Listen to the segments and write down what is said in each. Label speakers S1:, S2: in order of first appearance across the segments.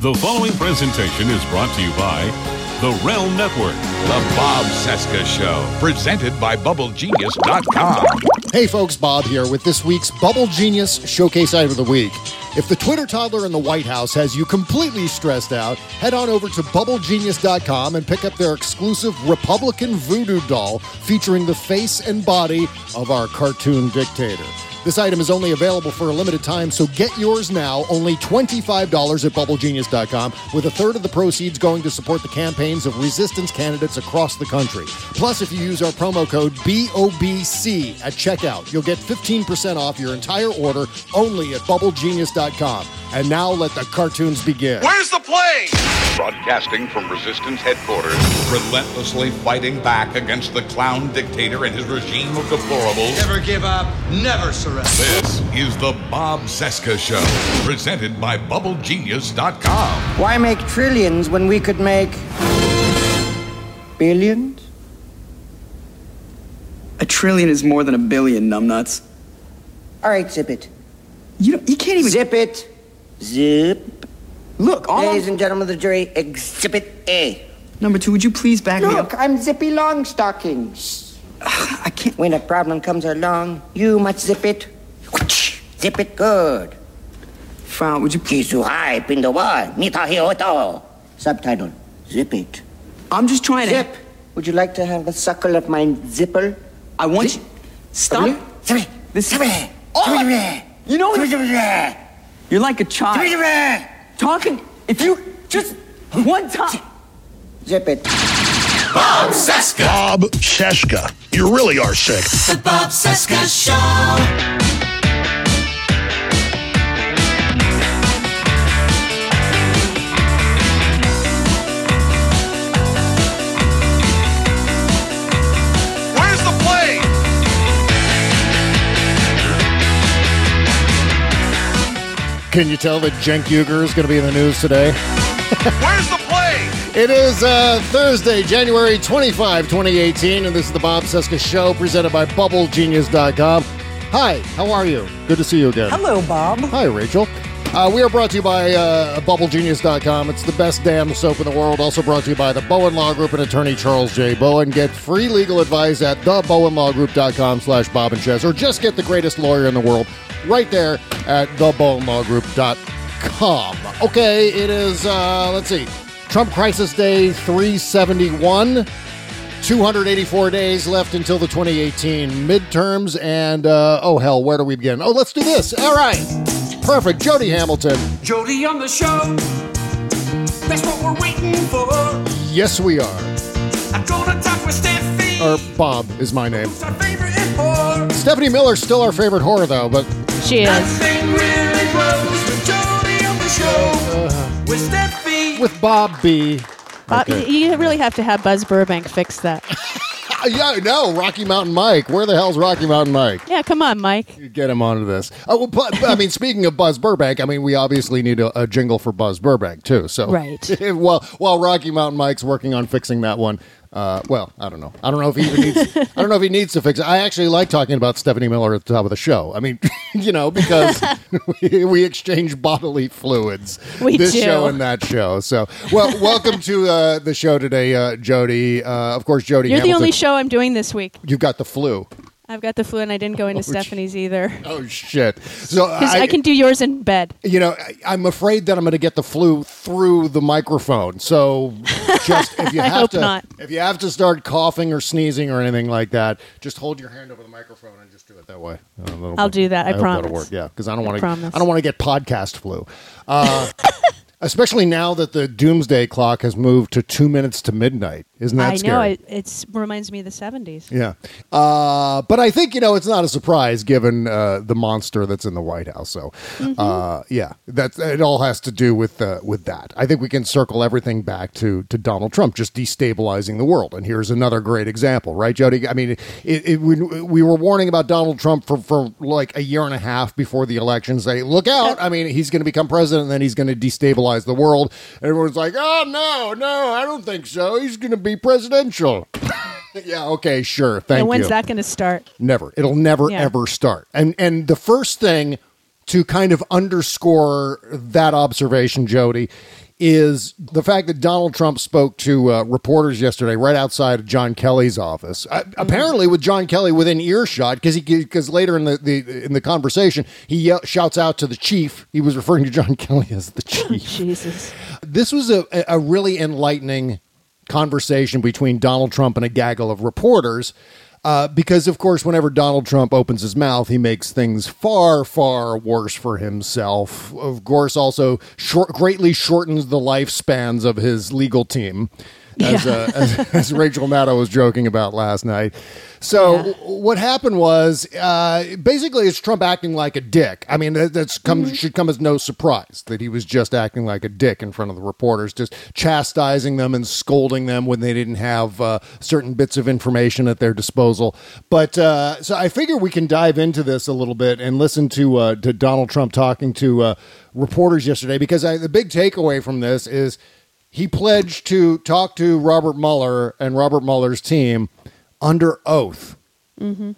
S1: The following presentation is brought to you by the Realm Network.
S2: The Bob Cesca Show, presented by BubbleGenius.com.
S3: Hey folks, Bob here with this week's Bubble Genius Showcase Item of the Week. If the Twitter toddler in the White House has you completely stressed out, head on over to BubbleGenius.com and pick up their exclusive Republican voodoo doll featuring the face and body of our cartoon dictator. This item is only available for a limited time, so get yours now, only $25 at BubbleGenius.com, with a third of the proceeds going to support the campaigns of resistance candidates across the country. Plus, if you use our promo code BOBC at checkout, you'll get 15% off your entire order only at BubbleGenius.com. And now let the cartoons begin.
S2: Where's the plane? Broadcasting from Resistance headquarters, relentlessly fighting back against the clown dictator and his regime of deplorables.
S4: Never give up, never surrender.
S2: This is the Bob Cesca Show, presented by BubbleGenius.com.
S5: Why make trillions when we could make billions?
S6: A trillion is more than a billion, numbnuts.
S5: All right, zip it.
S6: You don't, you can't even
S5: Zip it. Zip.
S6: look. All
S5: Ladies and gentlemen of the jury, exhibit A.
S6: number two, would you please back me
S5: Look,
S6: up?
S5: I'm Zippy Longstockings.
S6: I can't.
S5: When a problem comes along, you must zip it. Whoosh. Zip it good.
S6: Frau, would you please?
S5: Kisu hai pindawa, mita hioto. Subtitle, zip it.
S6: I'm just trying to.
S5: Zip. Would you like to have a suckle of my zipper?
S6: I want
S5: Zip.
S6: you. Stop.
S5: Zip it.
S6: This-
S5: Zip it.
S6: Oh!
S5: Zip it.
S6: You know what?
S5: Zip it.
S6: You're like a child.
S5: Zip it.
S6: Talking. If you just one time.
S5: Zip it.
S7: Bob Cesca. Bob Cesca. You really are sick.
S8: The Bob Cesca Show.
S2: Where's the plane?
S3: Can you tell that Cenk Uygur is going to be in the news today?
S2: Where's the plane?
S3: It is uh, Thursday, January 25, 2018, and this is the Bob Cesca Show presented by BubbleGenius.com. Hi, how are you? Good to see you again.
S9: Hello, Bob.
S3: Hi, Rachel. Uh, we are brought to you by uh, BubbleGenius.com. It's the best damn soap in the world. Also brought to you by the Bowen Law Group and attorney Charles J. Bowen. Get free legal advice at thebowenlawgroup.com slash Bob and Ches, or just get the greatest lawyer in the world right there at thebowenlawgroup.com. Okay, it is, uh, let's see, Trump Crisis Day 371. 284 days left until the 2018 midterms, and uh, oh hell, where do we begin? Oh, let's do this. All right, perfect. Jody Hamilton.
S8: Jody on the show. That's what we're waiting for.
S3: Yes, we are.
S8: I'm gonna talk with Steffi.
S3: Or Bob is my name.
S8: Who's our favorite?
S3: Stephanie Miller's still our favorite horror, though. But
S10: She is.
S8: Nothing really grows with Jody on the show. with Steffi.
S3: with Bob B.
S10: Bob,
S3: Okay.
S10: You really have to have Buzz Burbank fix that.
S3: Yeah, no, Rocky Mountain Mike. Where the hell's Rocky Mountain Mike?
S10: Yeah, come on, Mike.
S3: Get him onto this. Oh, well, but, I mean, speaking of Buzz Burbank, I mean, we obviously need a, a jingle for Buzz Burbank too. So,
S10: Right.
S3: well, while Rocky Mountain Mike's working on fixing that one, uh, well, I don't know. I don't know if he even needs. I don't know if he needs to fix it. I actually like talking about Stephanie Miller at the top of the show. I mean, you know, because we, we exchange bodily fluids.
S10: We
S3: this
S10: do.
S3: show and that show. So, well, welcome to uh, the show today, uh, Jody. Uh, of course, Jody.
S10: You're the only show I'm doing this week.
S3: You've got the flu.
S10: I've got the flu and I didn't go into Stephanie's either.
S3: Oh shit! So
S10: Because I, can do yours in bed.
S3: you know, I, I'm afraid that I'm going to get the flu through the microphone. So, just if you have to,
S10: not.
S3: if you have to start coughing or sneezing or anything like that, just hold your hand over the microphone and just do it that way. Uh,
S10: I'll do that, I
S3: that'll
S10: promise.
S3: work. Yeah, because I don't want to. I don't want to get podcast flu. Uh, especially now that the doomsday clock has moved to two minutes to midnight. Isn't that
S10: I
S3: scary?
S10: know. It it's, reminds me of the 70s.
S3: Yeah. Uh, but I think, you know, it's not a surprise given uh, the monster that's in the White House. So,
S10: Mm-hmm.
S3: uh, yeah, that's, it all has to do with uh, with that. I think we can circle everything back to, to Donald Trump just destabilizing the world. And here's another great example, right, Jody? I mean, it, it, we, we were warning about Donald Trump for, for like a year and a half before the election. Say, look out. I mean, he's going to become president and then he's going to destabilize the world. And everyone's like, oh, no, no, I don't think so. He's going to be presidential. yeah, okay, sure. Thank
S10: and when's
S3: you.
S10: that going to start?
S3: Never. It'll never
S10: Yeah.
S3: ever start. And and the first thing to kind of underscore that observation, Jody, is the fact that Donald Trump spoke to uh, reporters yesterday right outside of John Kelly's office. Uh, Apparently, with John Kelly within earshot, because he because later in the, the in the conversation he yell, shouts out to the chief. He was referring to John Kelly as the chief.
S10: Jesus.
S3: This was a, a really enlightening conversation between Donald Trump and a gaggle of reporters. Uh, because, of course, whenever Donald Trump opens his mouth, he makes things far, far worse for himself. Of course, also short, greatly shortens the lifespans of his legal team, as, uh, as, as Rachel Maddow was joking about last night. So
S10: Yeah.
S3: what happened was uh, basically it's Trump acting like a dick. I mean, that, that's come should come as no surprise that he was just acting like a dick in front of the reporters, just chastising them and scolding them when they didn't have uh, certain bits of information at their disposal. But uh, so I figure we can dive into this a little bit and listen to uh, to Donald Trump talking to uh, reporters yesterday because I, the big takeaway from this is he pledged to talk to Robert Mueller and Robert Mueller's team under oath.
S10: Mm-hmm.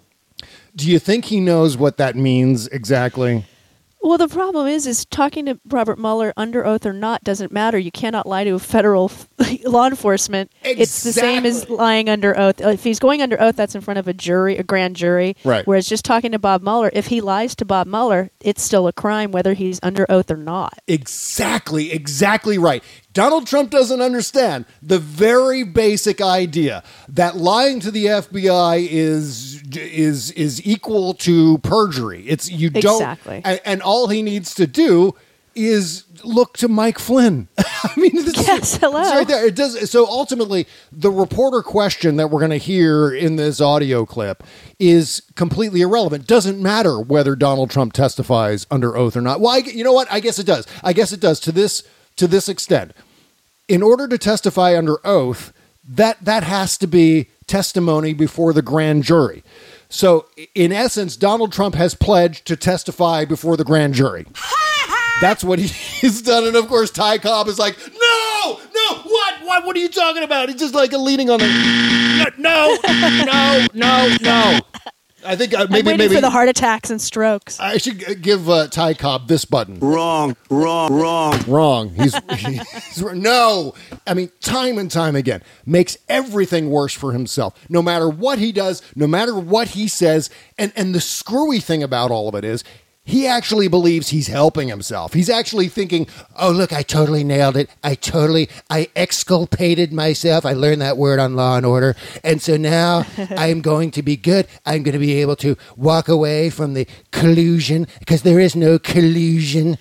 S3: Do you think he knows what that means exactly?
S10: Well, the problem is, is talking to Robert Mueller under oath or not doesn't matter. You cannot lie to a federal law enforcement. It's the same as lying under oath. If he's going under oath, that's in front of a jury, a grand jury.
S3: Right.
S10: Whereas just talking to Bob Mueller, if he lies to Bob Mueller, it's still a crime whether he's under oath or not.
S3: Exactly, exactly right. Donald Trump doesn't understand the very basic idea that lying to the FBI is is is equal to perjury. It's you don't
S10: Exactly.
S3: and, and all he needs to do is look to Mike Flynn. I mean, this,
S10: Yes, hello.
S3: it's right there. It does. So ultimately, the reporter question that we're going to hear in this audio clip is completely irrelevant. Doesn't matter whether Donald Trump testifies under oath or not. Well, I, you know what? I guess it does. I guess it does to this to this extent. In order to testify under oath, that that has to be testimony before the grand jury. So, in essence, Donald Trump has pledged to testify before the grand jury. That's what he's done. And of course, Ty Cobb is like, no, no, what, what, what are you talking about? He's just like a leaning on the, no, no, no, no. I think uh,
S10: I'm
S3: maybe,
S10: waiting
S3: maybe
S10: for the heart attacks and strokes.
S3: I should give uh, Ty Cobb this button.
S7: Wrong, wrong, wrong.
S3: Wrong. He's, he's no. I mean, time and time again, makes everything worse for himself. No matter what he does, no matter what he says, and and the screwy thing about all of it is. He actually believes he's helping himself. He's actually thinking, "Oh, look, I totally nailed it. I totally I exculpated myself. I learned that word on Law and Order, and so now I'm going to be good. I'm going to be able to walk away from the collusion because there is no collusion."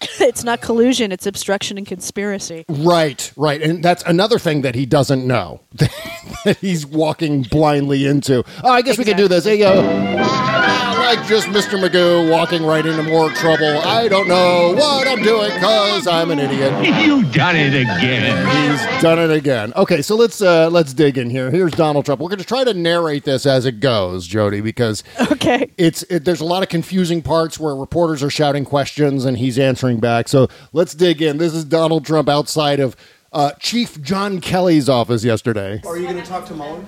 S10: it's not collusion; it's obstruction and conspiracy.
S3: Right, right. And that's another thing that he doesn't know that he's walking blindly into. Oh, I guess we can do this. Hey, yo. Like just Mr. Magoo walking right into more trouble. I don't know what I'm doing because I'm an idiot.
S9: You done it again.
S3: He's done it again. Okay, so let's uh, let's dig in here. Here's Donald Trump. We're going to try to narrate this as it goes, Jody, because
S10: Okay.
S3: it's it, there's a lot of confusing parts where reporters are shouting questions and he's answering back. So let's dig in. This is Donald Trump outside of uh, Chief John Kelly's office yesterday.
S11: Are you going to talk to Mueller?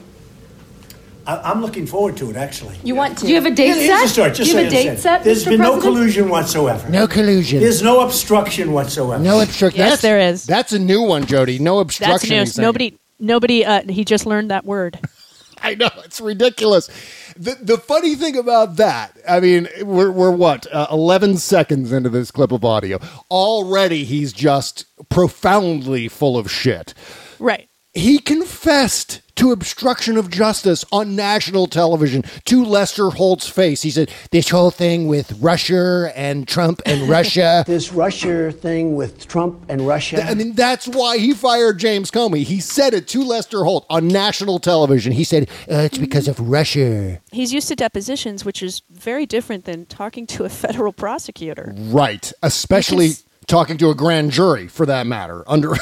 S11: I, I'm looking forward to it, actually.
S12: You want to? Do you have a date
S11: Here's
S12: set?
S11: the start, just
S12: Do you have
S11: so
S12: a date set,
S11: There's
S12: Mr.
S11: been no collusion whatsoever.
S3: No collusion.
S11: There's no obstruction whatsoever.
S3: No obstruction.
S10: Yes,
S3: that's,
S10: there is.
S3: That's a new one, Jody. No obstruction. he's
S10: news.
S3: saying.
S10: Nobody, nobody. Uh, he just learned that word.
S3: I know it's ridiculous. The the funny thing about that, I mean, we're we're what uh, eleven seconds into this clip of audio. Already, he's just profoundly full of shit.
S10: Right.
S3: He confessed to obstruction of justice on national television to Lester Holt's face. He said, This whole thing with Russia and Trump and Russia.
S13: this Russia thing with Trump and Russia.
S3: I mean, that's why he fired James Comey. He said it to Lester Holt on national television. He said, uh, It's because of Russia.
S10: He's used to depositions, which is very different than talking to a federal prosecutor.
S3: Right. Especially
S10: Because-
S3: talking to a grand jury, for that matter. Under.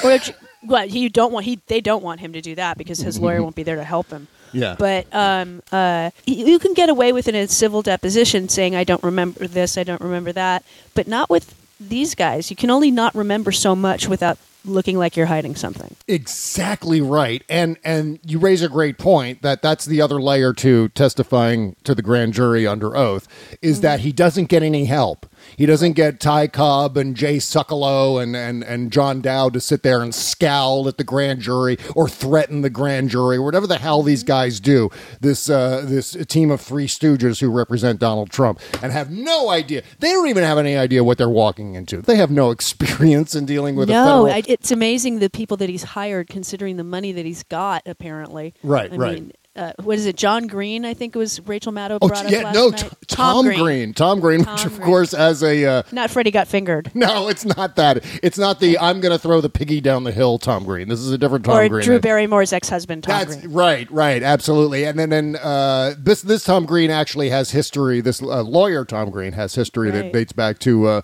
S10: Well, you don't want he. They don't want him to do that because his lawyer won't be there to help him.
S3: Yeah.
S10: But um, uh, you can get away with it in a civil deposition saying I don't remember this, I don't remember that, but not with these guys. You can only not remember so much without looking like you're hiding something.
S3: Exactly right. And and you raise a great point that that's the other layer to testifying to the grand jury under oath is that he doesn't get any help. He doesn't get Ty Cobb and Jay Sekulow and, and, and John Dowd to sit there and scowl at the grand jury or threaten the grand jury or whatever the hell these guys do. This uh, this team of three stooges who represent Donald Trump and have no idea. They don't even have any idea what they're walking into. They have no experience in dealing with a
S10: no,
S3: federal.
S10: I, it's amazing the people that he's hired, considering the money that he's got. Apparently,
S3: Right,
S10: I
S3: right.
S10: Mean, uh, what is it? John Green, I think it was Rachel Maddow
S3: Oh,
S10: brought up
S3: yeah,
S10: last
S3: no,
S10: night.
S3: t- Tom, Green. Tom Green,
S10: Tom
S3: which of
S10: Green.
S3: course has a. Uh,
S10: Not Freddie got fingered.
S3: no, it's not that. It's not the I'm going to throw the piggy down the hill, Tom Green. This is a different Tom
S10: or
S3: Green.
S10: Drew Barrymore's ex-husband, Tom
S3: That's
S10: Green.
S3: right, right, absolutely. And then, then uh, this this Tom Green actually has history. This uh, lawyer Tom Green has history that dates back to uh,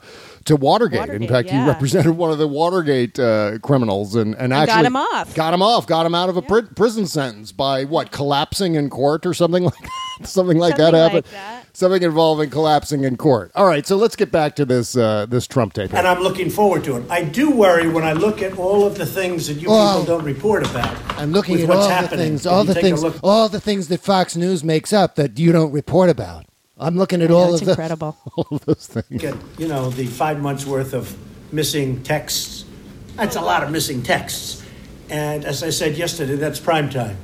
S3: to Watergate. In
S10: Watergate,
S3: fact, he represented one of the Watergate uh, criminals, and and
S10: And got him off.
S3: Got him off. Got him out of a pri- prison sentence by what collapsing in court or something like that. something like that
S10: Something like
S3: happened.
S10: that.
S3: Something involving collapsing in court. All right, so let's get back to this uh, this Trump tape.
S11: And I'm looking forward to it. I do worry when I look at all of the things that you
S3: Well,
S11: people don't report about.
S3: I'm looking at
S11: what's
S3: all the
S11: happening.
S3: things, all the things,
S11: look-
S3: all the things that Fox News makes up that you don't report about. I'm looking at all of the,
S10: incredible.
S3: all of those things.
S11: get you know the five months worth of missing texts. That's a lot of missing texts, and as I said yesterday, that's prime time.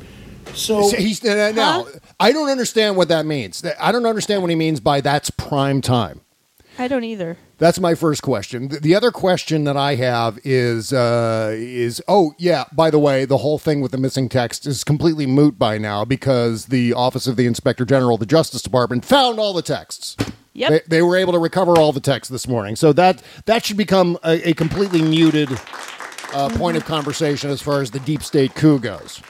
S11: So
S3: So he's uh, now. I don't understand what that means. I don't understand what he means by that's prime time.
S10: I don't either.
S3: That's my first question. The, the other question that I have is uh, is oh yeah. By the way, the whole thing with the missing text is completely moot by now because the Office of the Inspector General, the Justice Department, found all the texts.
S10: Yep.
S3: They, they were able to recover all the texts this morning, so that that should become a, a completely muted uh, point of conversation as far as the deep state coup goes.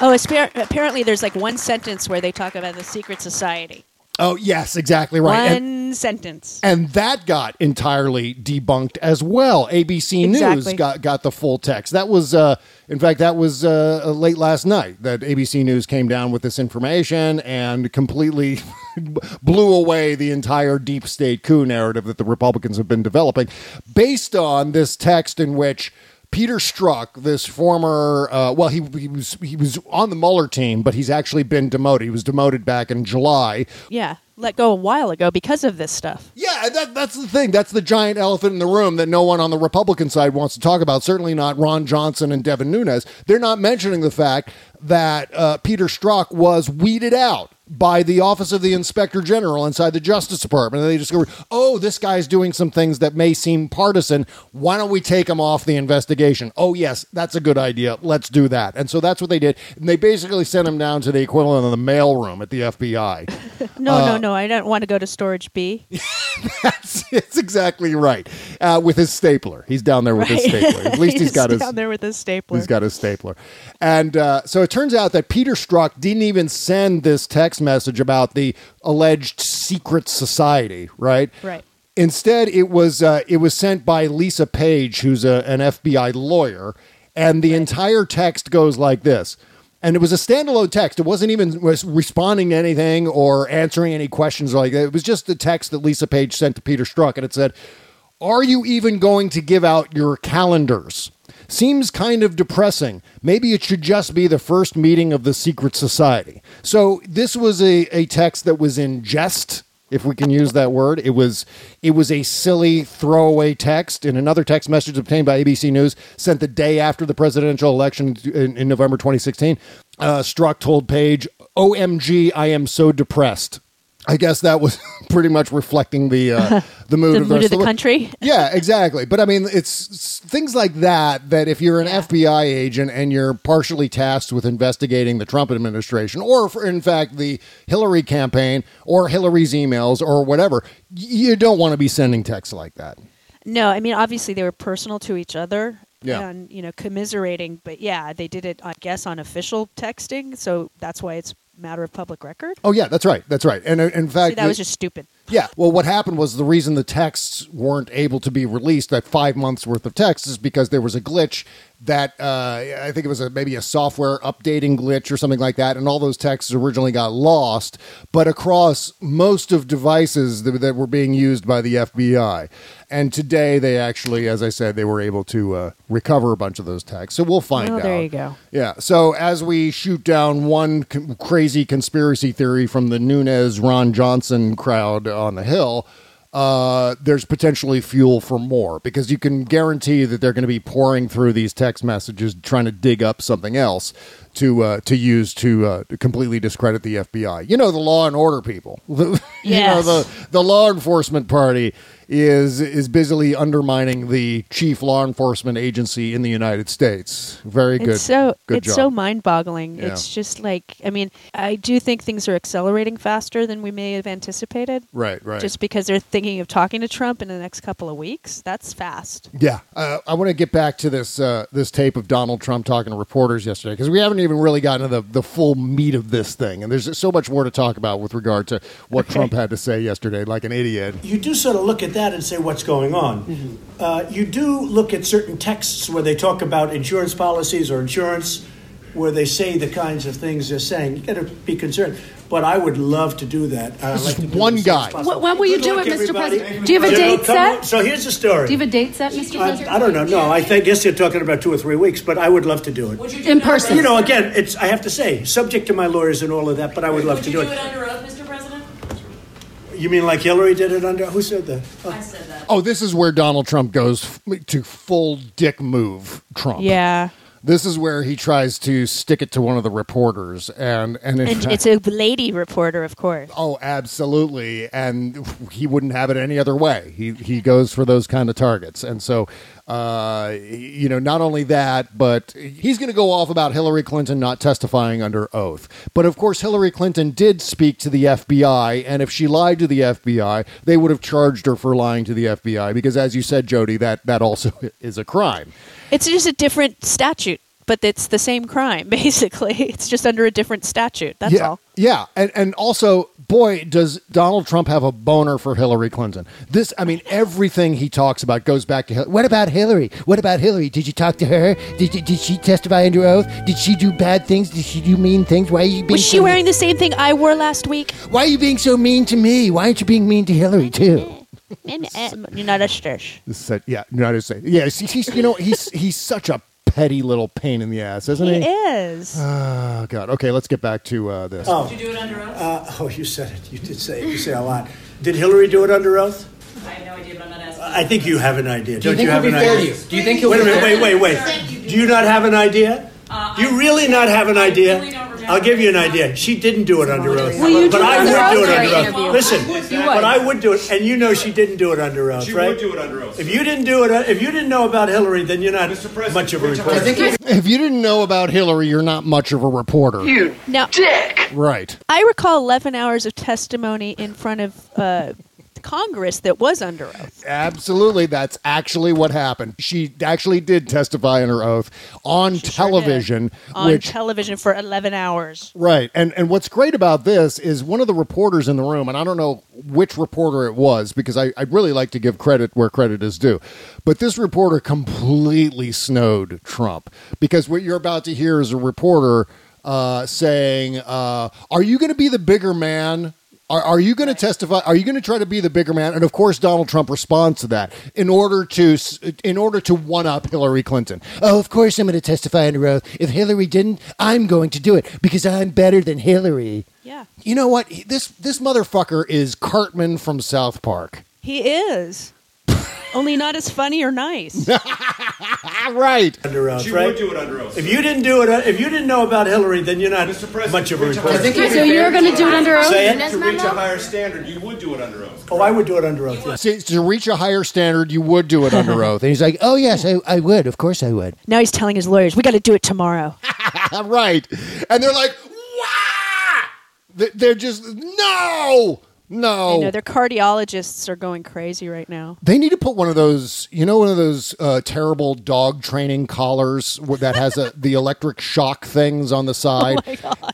S10: Oh, apparently there's like one sentence where they talk about the secret society.
S3: Oh yes, exactly right.
S10: One
S3: And-
S10: sentence.
S3: And that got entirely debunked as well. ABC News got, got the full text. That was, uh, in fact, that was uh, late last night that ABC News came down with this information and completely blew away the entire deep state coup narrative that the Republicans have been developing based on this text in which. Peter Strzok, this former, uh, well, he, he was he was on the Mueller team, but he's actually been demoted. He was demoted back in July
S10: Yeah, let go a while ago because of this stuff.
S3: yeah, that, that's the thing. That's the giant elephant in the room that no one on the Republican side wants to talk about. Certainly not Ron Johnson and Devin Nunes. They're not mentioning the fact that uh, Peter Strzok was weeded out by the Office of the Inspector General inside the Justice Department. And they discovered, oh, this guy's doing some things that may seem partisan. Why don't we take him off the investigation? Oh, yes, that's a good idea. Let's do that. And so that's what they did. And they basically sent him down to the equivalent of the mailroom at the FBI.
S10: No,
S3: Uh,
S10: no, no. I don't want to go to storage B.
S3: That's, that's exactly right. Uh, with his stapler, he's down there with his stapler. At least he's got his
S10: down there with his stapler.
S3: he's got his stapler. And uh, so it turns out that Peter Strzok didn't even send this text message about the alleged secret society, right?
S10: Right.
S3: Instead, it was uh, it was sent by Lisa Page, who's a, an FBI lawyer, and the entire text goes like this. And it was a standalone text. It wasn't even was responding to anything or answering any questions like that. It was just the text that Lisa Page sent to Peter Strzok, and it said, "Are you even going to give out your calendars?" Seems kind of depressing. Maybe it should just be the first meeting of the secret society. So this was a, a text that was in jest if we can use that word. It was it was a silly throwaway text in another text message obtained by ABC News sent the day after the presidential election in, in November 2016. Uh, Strzok told Page, "OMG, I am so depressed." I guess that was pretty much reflecting the uh, the mood
S10: The
S3: of
S10: mood of the country.
S3: yeah, exactly. But I mean, it's, things like that that if you're an FBI agent and you're partially tasked with investigating the Trump administration, or for, in fact the Hillary campaign, or Hillary's emails, or whatever, you don't want to be sending texts like that.
S10: No, I mean obviously they were personal to each other.
S3: Yeah.
S10: And you know, commiserating, but yeah, they did it, I guess, on official texting, so that's why it's matter of public record.
S3: Oh yeah, that's right. That's right. And uh, in fact,
S10: See, that was just stupid.
S3: Yeah. Well, what happened was the reason the texts weren't able to be released, that five months worth of texts, is because there was a glitch that uh, I think it was a, maybe a software updating glitch or something like that, and all those texts originally got lost, but across most of devices that, that were being used by the FBI. And today, they actually, as I said, they were able to uh, recover a bunch of those texts. So we'll find
S10: Well,
S3: out.
S10: there you go.
S3: Yeah. So as we shoot down one crazy conspiracy theory from the Nunes Ron Johnson crowd on the Hill, uh, there's potentially fuel for more because you can guarantee that they're going to be pouring through these text messages trying to dig up something else to uh, to use to, uh, to completely discredit the FBI. You know, the law and order people. you know, the the law enforcement party is is busily undermining the chief law enforcement agency in the United States. Very good.
S10: It's so
S3: good
S10: it's
S3: job.
S10: so mind-boggling.
S3: Yeah.
S10: It's just like I mean, I do think things are accelerating faster than we may have anticipated.
S3: Right, right.
S10: Just because they're thinking of talking to Trump in the next couple of weeks, that's fast.
S3: Yeah, uh, I want to get back to this uh, this tape of Donald Trump talking to reporters yesterday because we haven't even really gotten to the, the full meat of this thing, and there's so much more to talk about with regard to what Trump had to say yesterday, like an idiot.
S11: You do sort of look at that and say, what's going on? Uh, you do look at certain texts where they talk about insurance policies or insurance, where they say the kinds of things they're saying. You got to be concerned. But I would love to do that. I'd
S3: This
S11: like to do
S3: one
S11: it as soon as
S3: guy.
S11: possible.
S12: Wh- when will you do it, Mr.
S11: everybody.
S12: President? Do you have a
S11: You
S12: date set?
S11: on. So here's the story.
S12: Do you have a date set, Mr. President?
S11: I don't know. No, I think guess you're talking about two or three weeks, but I would love to do it
S12: In person.
S11: You know, again, it's I have to say, subject to my lawyers and all of that, but I would love to do it.
S12: under oath, Mr. President?
S11: You mean like Hillary did it under? Who said that? Oh.
S12: I said that.
S3: Oh, this is where Donald Trump goes f- to full dick move Trump.
S10: Yeah.
S3: This is where he tries to stick it to one of the reporters, and and,
S10: And
S3: fact-
S10: it's a lady reporter, of course.
S3: Oh, absolutely, and he wouldn't have it any other way. He he goes for those kind of targets, and so uh, you know, not only that, but he's going to go off about Hillary Clinton not testifying under oath. But of course, Hillary Clinton did speak to the FBI, and if she lied to the FBI, they would have charged her for lying to the FBI because, as you said, Jody, that that also is a crime.
S10: It's just a different statute, but it's the same crime, basically. It's just under a different statute. That's
S3: yeah,
S10: all.
S3: Yeah, and and also, boy, does Donald Trump have a boner for Hillary Clinton? This, I mean, everything he talks about goes back to Hillary. What about Hillary? What about Hillary? Did you talk to her? Did you, did she testify under oath? Did she do bad things? Did she do mean things? Why are you being
S10: Was she
S3: so
S10: wearing the same thing I wore last week?
S3: Why are you being so mean to me? Why aren't you being mean to Hillary too?
S10: You're not a stish.
S3: This is such- yeah, not to say. Yeah, he's, he's you know he's he's such a petty little pain in the ass, isn't he?
S10: He is.
S3: Oh God. Okay, let's get back to uh, this.
S11: Oh.
S12: Did you do it under oath?
S11: Uh, oh, you said it. You did say it. You say a lot. Did Hillary do it under oath?
S12: I have no idea, but I'm not asking.
S11: I think you have an idea.
S14: Do you
S11: Don't
S14: think
S11: you have
S14: he'll
S11: an
S14: be fair
S11: idea?
S14: to you? Do you think he'll
S11: wait
S14: be
S11: a minute,
S14: fair
S11: wait, wait, wait. Do you not have an idea? do you really not have an idea? I'll give you an idea. She didn't do it under oath.
S12: Will you
S11: but
S12: do it
S11: I
S12: under
S11: would
S12: oath
S11: do it
S12: during
S11: under oath. Listen,
S12: You would.
S11: but I would do it, and you know she didn't do it under oath,
S15: She
S11: right?
S15: would do it under oath.
S11: If you didn't do it, uh, if you didn't know about Hillary, then you're not much of a reporter.
S3: if you didn't know about Hillary, you're not much of a reporter.
S10: Now, Dick?
S3: Right.
S10: I recall 11 hours of testimony in front of uh, Congress that was under oath.
S3: Absolutely, that's actually what happened. She actually did testify under oath on television,
S10: on
S3: which
S10: television for 11 hours.
S3: Right. And and what's great about this is one of the reporters in the room, and I don't know which reporter it was because I, I'd really like to give credit where credit is due. But this reporter completely snowed Trump because what you're about to hear is a reporter uh, saying, uh, Are you going to be the bigger man? Are, are you going to testify? Are you going to try to be the bigger man? And of course, Donald Trump responds to that in order to in order to one up Hillary Clinton. Oh, of course, I'm going to testify under oath. If Hillary didn't, I'm going to do it because I'm better than Hillary.
S10: Yeah.
S3: You know what? This this motherfucker is Cartman from South Park.
S10: He is. Only not as funny or nice.
S3: right.
S11: Under oath,
S15: She
S11: right?
S15: would do it under oath.
S11: If you didn't do it, if you didn't know about Hillary, then you're not much of a reporter.
S12: So you're going to do it under oath?
S11: Say it.
S15: To reach a higher standard, you would do it under oath.
S11: Oh, I would do it under oath. Yes.
S3: See, to reach a higher standard, you would do it under oath. And he's like, "Oh yes, I, I would. Of course, I would."
S10: now he's telling his lawyers, we got to do it tomorrow.
S3: right. And they're like, "Wah!" They're just no, no.
S10: I know their cardiologists are going crazy right now.
S3: They need to put one of those, you know, one of those uh, terrible dog training collars that has a, the electric shock things on the side,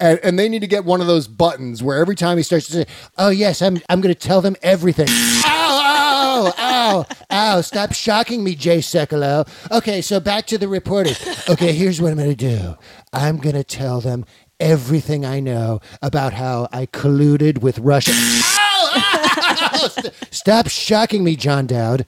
S3: and, and they need to get one of those buttons where every time he starts to say, "Oh yes, I'm I'm going to tell them everything." ow, ow, ow, ow! Stop shocking me, Jay Sekulow. Okay, so back to the reporters. Okay, here's what I'm going to do. I'm going to tell them everything I know about how I colluded with Russia. Stop shocking me, John Dowd.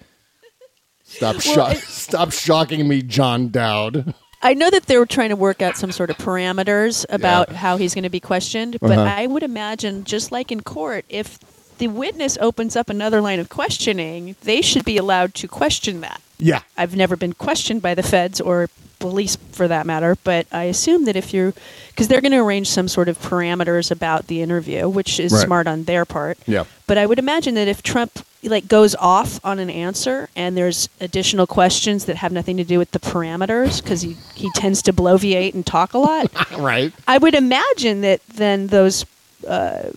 S3: Stop,
S10: Well,
S3: stop shocking me, John Dowd.
S10: I know that they were trying to work out some sort of parameters about how he's going to be questioned, but
S3: Uh-huh.
S10: I would imagine, just like in court, if the witness opens up another line of questioning, they should be allowed to question that.
S3: Yeah.
S10: I've never been questioned by the feds or police for that matter, but I assume that if you're, because they're going to arrange some sort of parameters about the interview, which is
S3: Right.
S10: smart on their part.
S3: Yeah.
S10: But I would imagine that if Trump like goes off on an answer and there's additional questions that have nothing to do with the parameters because he, he tends to bloviate and talk a lot,
S3: right.
S10: I would imagine that then those uh,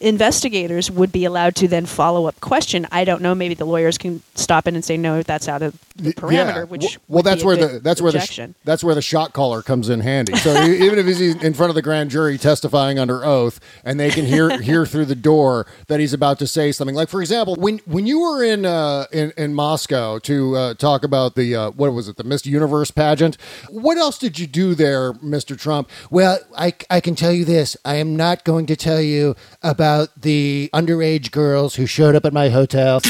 S10: investigators would be allowed to then follow up question. I don't know. Maybe the lawyers can stop in and say no, that's out of the parameter.
S3: Yeah.
S10: Which
S3: well,
S10: would
S3: that's
S10: be
S3: where
S10: good
S3: the that's where the sh- that's where the shock collar comes in handy. So even if he's in front of the grand jury testifying under oath, and they can hear hear through the door that he's about to say something. Like for example, when when you were in uh, in in Moscow to uh, talk about the uh, what was it the Miss Universe pageant, what else did you do there, Mister Trump?
S14: Well, I, I can tell you this. I am not going to tell you about the underage girls who showed up at my hotel.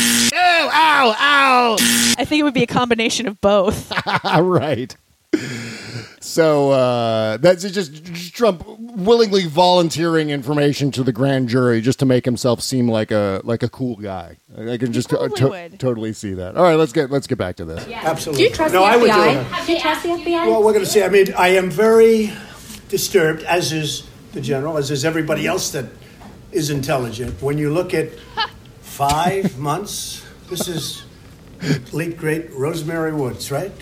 S3: Ow! Ow! Ow!
S10: I think it would be a combination of both.
S3: right. So uh, that's just, just Trump willingly volunteering information to the grand jury just to make himself seem like a like a cool guy. I can just to- to- totally see that. All right, let's get let's get back to this.
S11: Absolutely.
S12: Do you trust
S11: no,
S12: the
S11: I would do
S12: FBI?
S11: it.
S12: Do you trust the FBI?
S11: Well, we're going to see. I mean, I am very disturbed, as is the general, as is everybody else that is intelligent. When you look at five months, this is late great Rose Mary Woods, right?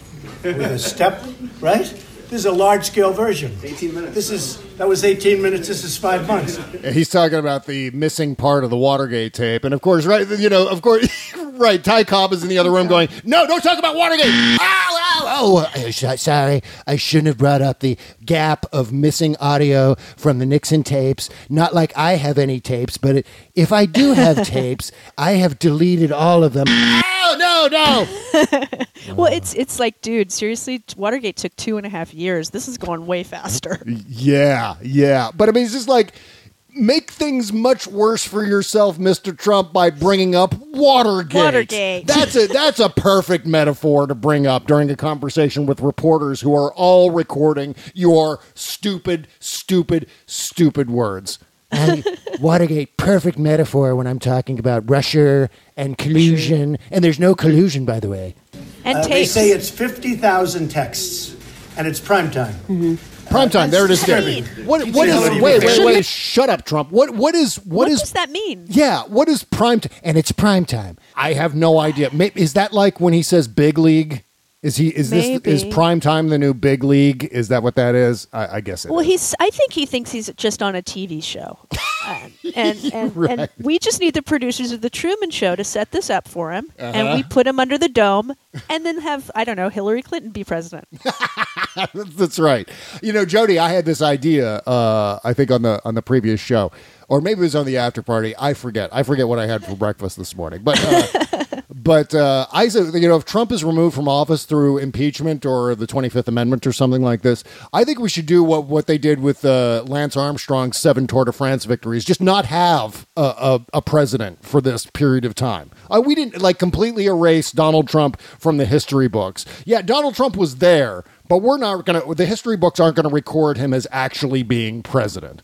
S11: With a step, right? This is a large scale version. 18 minutes. This is that was 18 minutes. This is five months.
S3: He's talking about the missing part of the Watergate tape, and of course, right? You know, of course, right. Ty Cobb is in the other room going, "No, don't talk about Watergate."
S14: Ow, ow, oh, uh, sorry. I shouldn't have brought up the gap of missing audio from the Nixon tapes. Not like I have any tapes, but it, if I do have tapes, I have deleted all of them.
S3: Oh no, no.
S10: well, it's it's like, dude, seriously, Watergate took two and a half years. This is going way faster.
S3: Yeah, yeah. But I mean, it's just like make things much worse for yourself, Mr. Trump, by bringing up Watergate.
S10: Watergate.
S3: That's a that's a perfect metaphor to bring up during a conversation with reporters who are all recording your stupid, stupid, stupid words.
S14: And Watergate, perfect metaphor when I'm talking about Russia and collusion. And there's no collusion, by the way.
S10: And
S11: Uh, they say it's 50,000 texts, and it's prime time.
S3: Prime time. There it is. There. What? What is? Wait, wait, wait. Shut up, Trump. What? What is?
S10: does that mean?
S3: Yeah. What is prime time?
S14: And it's prime time.
S3: I have no idea. Is that like when he says big league? Is he? Is this? Is prime time the new big league? Is that what that is? I, I guess it
S10: Well,
S3: is.
S10: he's. I think he thinks he's just on a TV show, Um, and and,
S3: Right.
S10: and we just need the producers of the Truman Show to set this up for him, and
S3: Uh-huh.
S10: we put him under the dome, and then have I don't know Hillary Clinton be president.
S3: That's right. You know, Jody, I had this idea. Uh, I think on the on the previous show, or maybe it was on the after party. I forget. I forget what I had for breakfast this morning. But uh, but uh, I you know, if Trump is removed from office through impeachment or the Twenty Fifth Amendment or something like this, I think we should do what what they did with uh, Lance Armstrong's seven Tour de France victories. Just not have a, a, a president for this period of time. Uh, we didn't like completely erase Donald Trump from the history books. Yeah, Donald Trump was there, but we're not going to. The history books aren't going to record him as actually being president.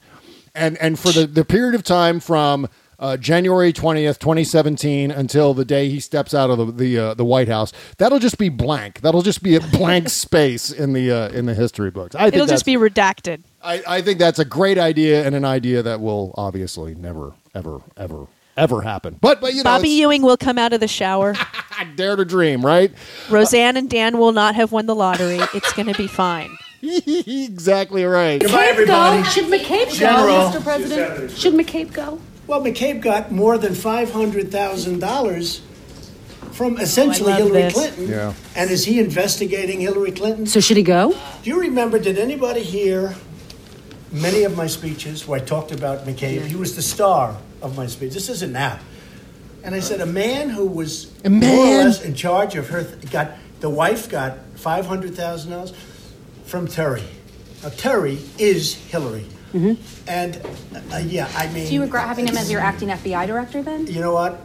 S3: And and for the the period of time from uh, January twentieth, twenty seventeen, until the day he steps out of the the, uh, the White House, that'll just be blank. That'll just be a blank space in the uh, in the history books. I think
S10: It'll
S3: that's-
S10: just be redacted.
S3: I, I think that's a great idea and an idea that will obviously never, ever, ever, ever happen. But but you know,
S10: Bobby Ewing will come out of the shower.
S3: I dare to dream, right?
S10: Roseanne and Dan will not have won the lottery. It's going to be fine.
S3: exactly right.
S11: Goodbye, everybody.
S12: Go. Should McCabe
S11: General.
S12: go, Mr. President? Should McCabe go?
S11: Well, McCabe got more than five hundred thousand dollars from
S10: oh, essentially Oh,
S11: Hillary
S10: this.
S11: Clinton.
S3: Yeah.
S11: And is he investigating Hillary Clinton?
S12: So should he go?
S11: Do you remember? Did anybody hear many of my speeches where I talked about McCabe? He was the star of my speech. This isn't now. And I said a man who was
S14: A
S11: more or less in charge of her got the wife got five hundred thousand dollars from Terry. Now Terry is Hillary. And uh, yeah, I mean,
S12: Do you regret having him as your acting FBI director then?
S11: You know what?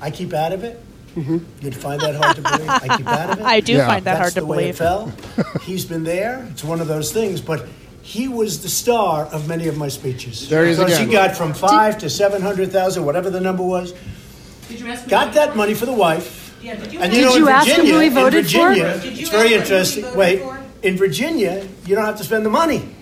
S11: I keep out of it. You'd find that hard to believe. I keep out of it.
S10: I do
S3: Yeah.
S10: find that
S11: That's
S10: hard to
S11: the way
S10: believe.
S11: it fell. He's been there. It's one of those things. But he was the star of many of my speeches.
S3: There he is
S11: because
S3: again.
S11: he got from five to seven hundred thousand, whatever the number was. Did you ask him? got that money for the wife. And you
S12: Did
S11: know,
S12: you
S11: in
S12: ask him
S11: Virginia,
S12: who he voted
S11: in Virginia,
S12: for?
S11: It's very interesting. Wait, in Virginia, you don't have to spend the money.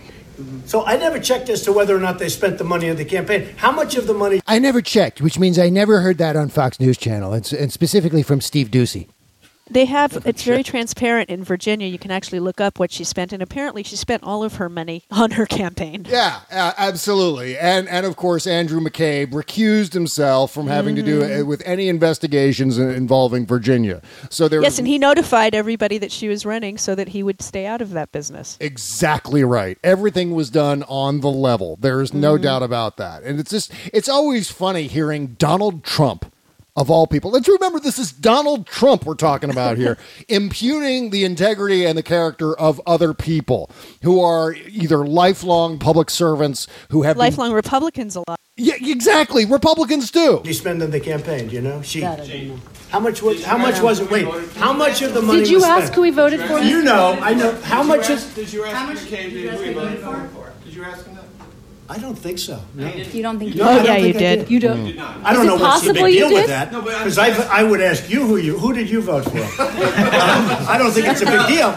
S11: So I never checked as to whether or not they spent the money on the campaign. How much of the money?
S14: I never checked, which means I never heard that on Fox News Channel, and, and specifically from Steve Doocy.
S10: They have it's very transparent in Virginia. You can actually look up what she spent, and apparently she spent all of her money on her campaign.
S3: Yeah, uh, absolutely. And and of course, Andrew McCabe recused himself from having to do it with any investigations involving Virginia. So there
S10: Yes, and he notified everybody that she was running so that he would stay out of that business.
S3: Exactly right. Everything was done on the level. There's no
S10: Mm-hmm.
S3: doubt about that. And it's just, it's always funny hearing Donald Trump, of all people. Let's remember this is Donald Trump we're talking about here, impugning the integrity and the character of other people who are either lifelong public servants who have been-
S10: Lifelong Republicans a lot.
S3: yeah, exactly. Republicans do.
S11: You spend on the campaign? Do you know? She. How much was? How much was it? Wait, how much of the money?
S12: Did you
S11: was
S12: ask
S11: spent?
S12: who we voted for?
S11: You know, I know. How much Ask, is?
S15: Did you ask McCabe who he voted for? Did you ask him that?
S11: I don't think so. No.
S12: You don't think
S11: No,
S12: you
S11: I
S12: did?
S11: don't think I
S12: You don't.
S11: I don't know what's the big
S12: you
S11: deal with that.
S15: No, but I'm
S11: Because I, I would ask you who you who did you vote for? I don't think it's a big deal.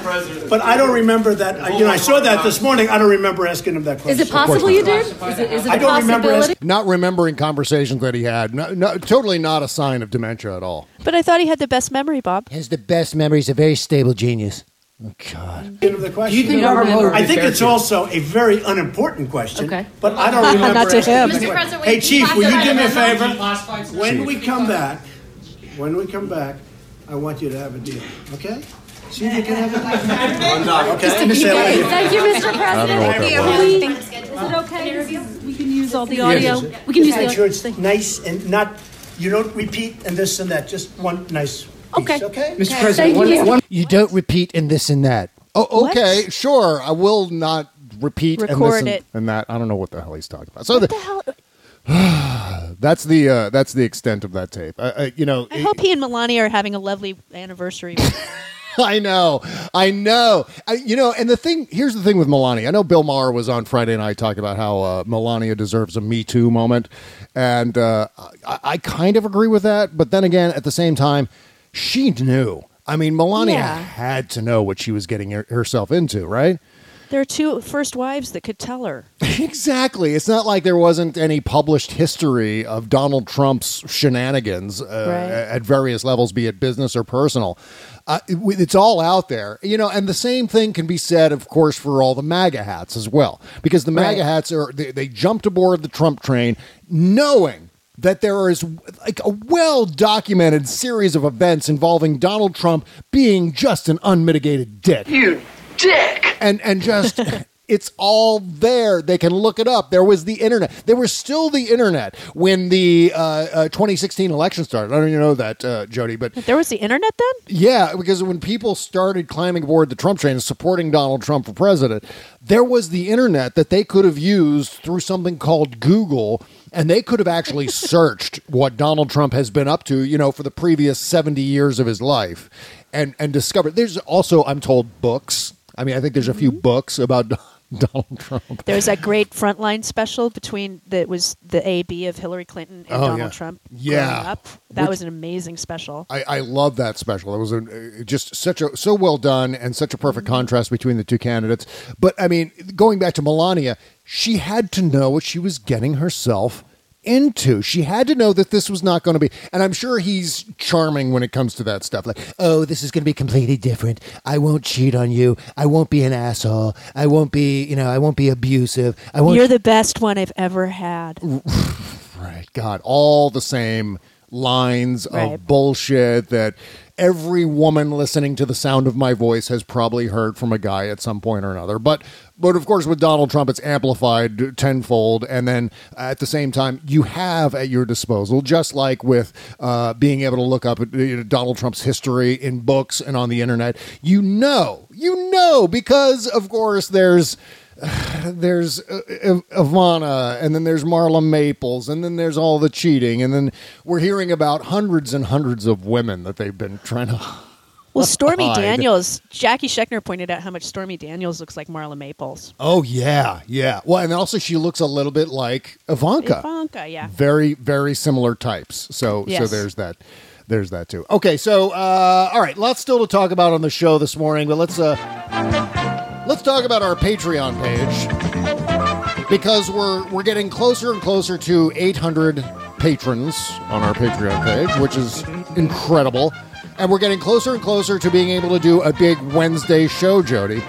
S11: But I don't remember that. I- You know, I saw that this morning. I don't remember asking him that question.
S12: Is it possible you did? Is it, is it
S11: I
S12: a
S11: don't remember
S12: possibility?
S3: Not remembering conversations that he had. No, no, totally not a sign of dementia at all.
S10: But I thought he had the best memory, Bob.
S14: Has the best memories, a very stable genius. Oh, God.
S11: Asking him the question.
S6: Do you think our motive
S11: I think it's
S6: you?
S11: also a very unimportant question.
S12: Okay.
S11: But I don't remember.
S10: Not to him.
S11: the
S10: Mr.
S11: question.
S12: President,
S11: Hey, Chief, will you do me a favor? When we come back, when we come back, I want you to have a deal, okay? See if you can have a deal. Okay? Say it like
S12: Thank you, Mr. President.
S3: I don't know what that
S12: Can
S3: was.
S12: Is it okay? We can use all the audio. We can use the
S11: Make sure
S12: the.
S11: it's nice and not, you don't repeat and this and that, just one nice piece,
S12: Okay.
S11: okay?
S6: Mr.
S12: Thank
S6: President, one,
S12: you.
S6: one
S14: You don't repeat in this and that.
S3: Oh, okay, sure. I will not repeat and, this and,
S10: it.
S3: and that. I don't know what the hell he's talking about. So
S10: What
S3: the,
S10: the hell?
S3: that's the uh, that's the extent of that tape. Uh, uh, you know,
S10: I hope he and Melania are having a lovely anniversary.
S3: I know, I know. I, you know, and the thing here's the thing with Melania. I know Bill Maher was on Friday night talking about how uh, Melania deserves a Me Too moment, and uh, I, I kind of agree with that. But then again, at the same time, she knew. I mean, Melania
S10: Yeah.
S3: had to know what she was getting her- herself into, right?
S10: there are two first wives that could tell her.
S3: Exactly. It's not like there wasn't any published history of Donald Trump's shenanigans uh,
S10: Right.
S3: at various levels, be it business or personal. Uh, it- it's all out there, you know. And the same thing can be said, of course, for all the MAGA hats as well, because the MAGA
S10: Right.
S3: hats are they, they jumped aboard the Trump train, knowing that there is like a well documented series of events involving Donald Trump being just an unmitigated dick.
S6: You dick.
S3: and and just it's all there. They can look it up. There was the internet. There was still the internet when the uh, uh, 2016 election started. I don't even know that uh, jody but
S10: There was the internet then?
S3: yeah because when people started climbing aboard the trump train and supporting donald trump for president there was the internet that they could have used through something called google and they could have actually searched what donald trump has been up to you know for the previous 70 years of his life and and discovered there's also i'm told books i mean i think there's a few mm-hmm. books about donald trump
S10: There was that great frontline special between that was the AB of Hillary Clinton and
S3: Oh,
S10: Donald
S3: yeah.
S10: Trump.
S3: Yeah.
S10: that
S3: Which-
S10: was an amazing special.
S3: I, I love that special. It was a, just such a so well done and such a perfect mm-hmm. contrast between the two candidates. But I mean, going back to Melania, she had to know what she was getting herself into. She had to know that this was not going to be. And I'm sure he's charming when it comes to that stuff. Like,
S14: Oh, this is going to be completely different. I won't cheat on you. I won't be an asshole. I won't be, you know, I won't be abusive. I won't.
S10: You're the best one I've ever had.
S3: right, God, all the same lines
S10: Right.
S3: of bullshit that every woman listening to the sound of my voice has probably heard from a guy at some point or another. But but of course with Donald Trump it's amplified tenfold and then at the same time you have at your disposal just like with uh, being able to look up uh, Donald Trump's history in books and on the internet you know you know because of course there's there's uh, Ivana, and then there's Marla Maples, and then there's all the cheating, and then we're hearing about hundreds and hundreds of women that they've been trying to
S10: Well, Stormy
S3: hide.
S10: Daniels, Jacki Schechner pointed out how much Stormy Daniels looks like Marla Maples.
S3: Oh yeah, yeah. Well, and also she looks a little bit like Ivanka.
S10: Ivanka, yeah.
S3: Very, very similar types. So, so there's that. There's that too. Okay, so uh, all right, lots still to talk about on the show this morning, but let's uh, let's talk about our Patreon page because we're we're getting closer and closer to 800 patrons on our Patreon page, which is incredible, and we're getting closer and closer to being able to do a big Wednesday show, Jody.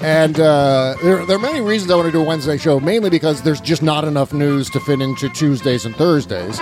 S3: And uh, there, there are many reasons I want to do a Wednesday show, mainly because there's just not enough news to fit into Tuesdays and Thursdays,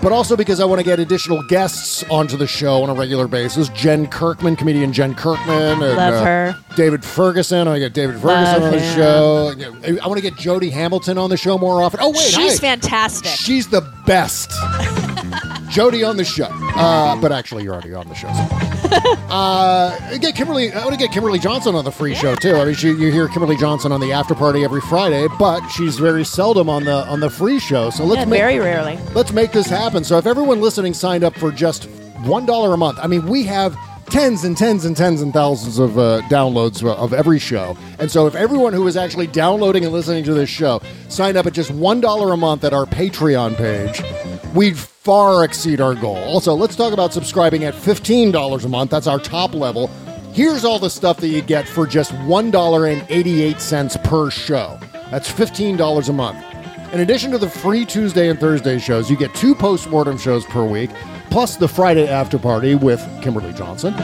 S3: but also because I want to get additional guests onto the show on a regular basis. Jen Kirkman, comedian Jen Kirkman, and
S10: Love
S3: uh,
S10: her.
S3: David Ferguson. I want to get David Ferguson
S10: Love
S3: on the
S10: him.
S3: show. I want to get Jody Hamilton on the show more often. Oh wait,
S10: She's
S3: hi.
S10: fantastic.
S3: She's the best. Jody on the show, uh, but actually you're already on the show. so. Uh, get Kimberly. I want to get Kimberly Johnson on the free show too. I mean, she, you hear Kimberly Johnson on the after party every Friday, but she's very seldom on the on the free show. So let's
S10: Yeah,
S3: make,
S10: very rarely.
S3: Let's make this happen. So if everyone listening signed up for just one dollar a month, I mean, we have tens and tens and tens and thousands of uh, downloads of every show. And so if everyone who is actually downloading and listening to this show signed up at just one dollar a month at our Patreon page, we'd far exceed our goal. Also, let's talk about subscribing at fifteen dollars a month. That's our top level. Here's all the stuff that you get for just $1.88 per show. That's $15 a month. In addition to the free Tuesday and Thursday shows, you get two post-mortem shows per week, plus the Friday after party with Kimberly Johnson,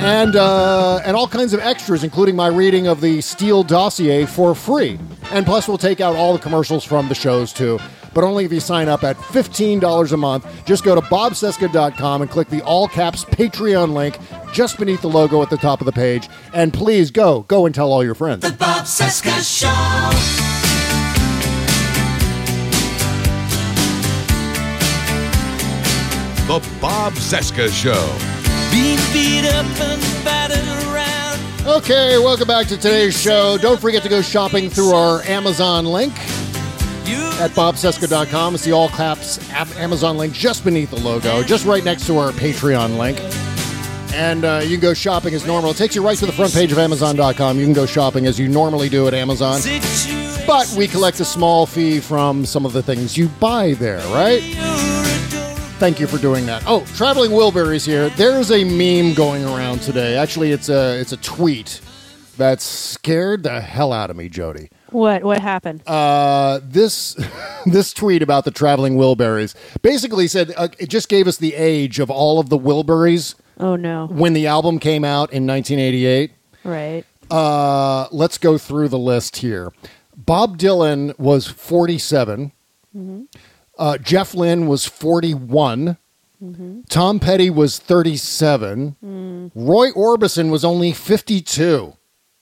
S3: and uh, and all kinds of extras, including my reading of the Steele dossier for free. And plus, we'll take out all the commercials from the shows too, but only if you sign up at $15 a month. Just go to bobcesca.com and click the all caps Patreon link just beneath the logo at the top of the page. And please go, go and tell all your friends.
S8: The Bob Cesca Show.
S2: The Bob Cesca Show.
S8: Being beat up and battered around.
S3: Okay, welcome back to today's show. Don't forget to go shopping through our Amazon link at bobcesca.com. It's the all caps Amazon link just beneath the logo, just right next to our Patreon link. And uh, you can go shopping as normal. It takes you right to the front page of Amazon.com. You can go shopping as you normally do at Amazon. But we collect a small fee from some of the things you buy there, right? Thank you for doing that. Oh, traveling Wilburys here. There's a meme going around today. Actually, it's a it's a tweet that scared the hell out of me, Jody.
S10: What what happened?
S3: Uh, this this tweet about the traveling Wilburys basically said uh, it just gave us the age of all of the Wilburys
S10: Oh no.
S3: when the album came out in 1988.
S10: Right.
S3: Uh, let's go through the list here. Bob Dylan was 47.
S10: Mm-hmm.
S3: Uh, Jeff Lynne was 41. Tom Petty was 37.
S10: Mm.
S3: Roy Orbison was only 52.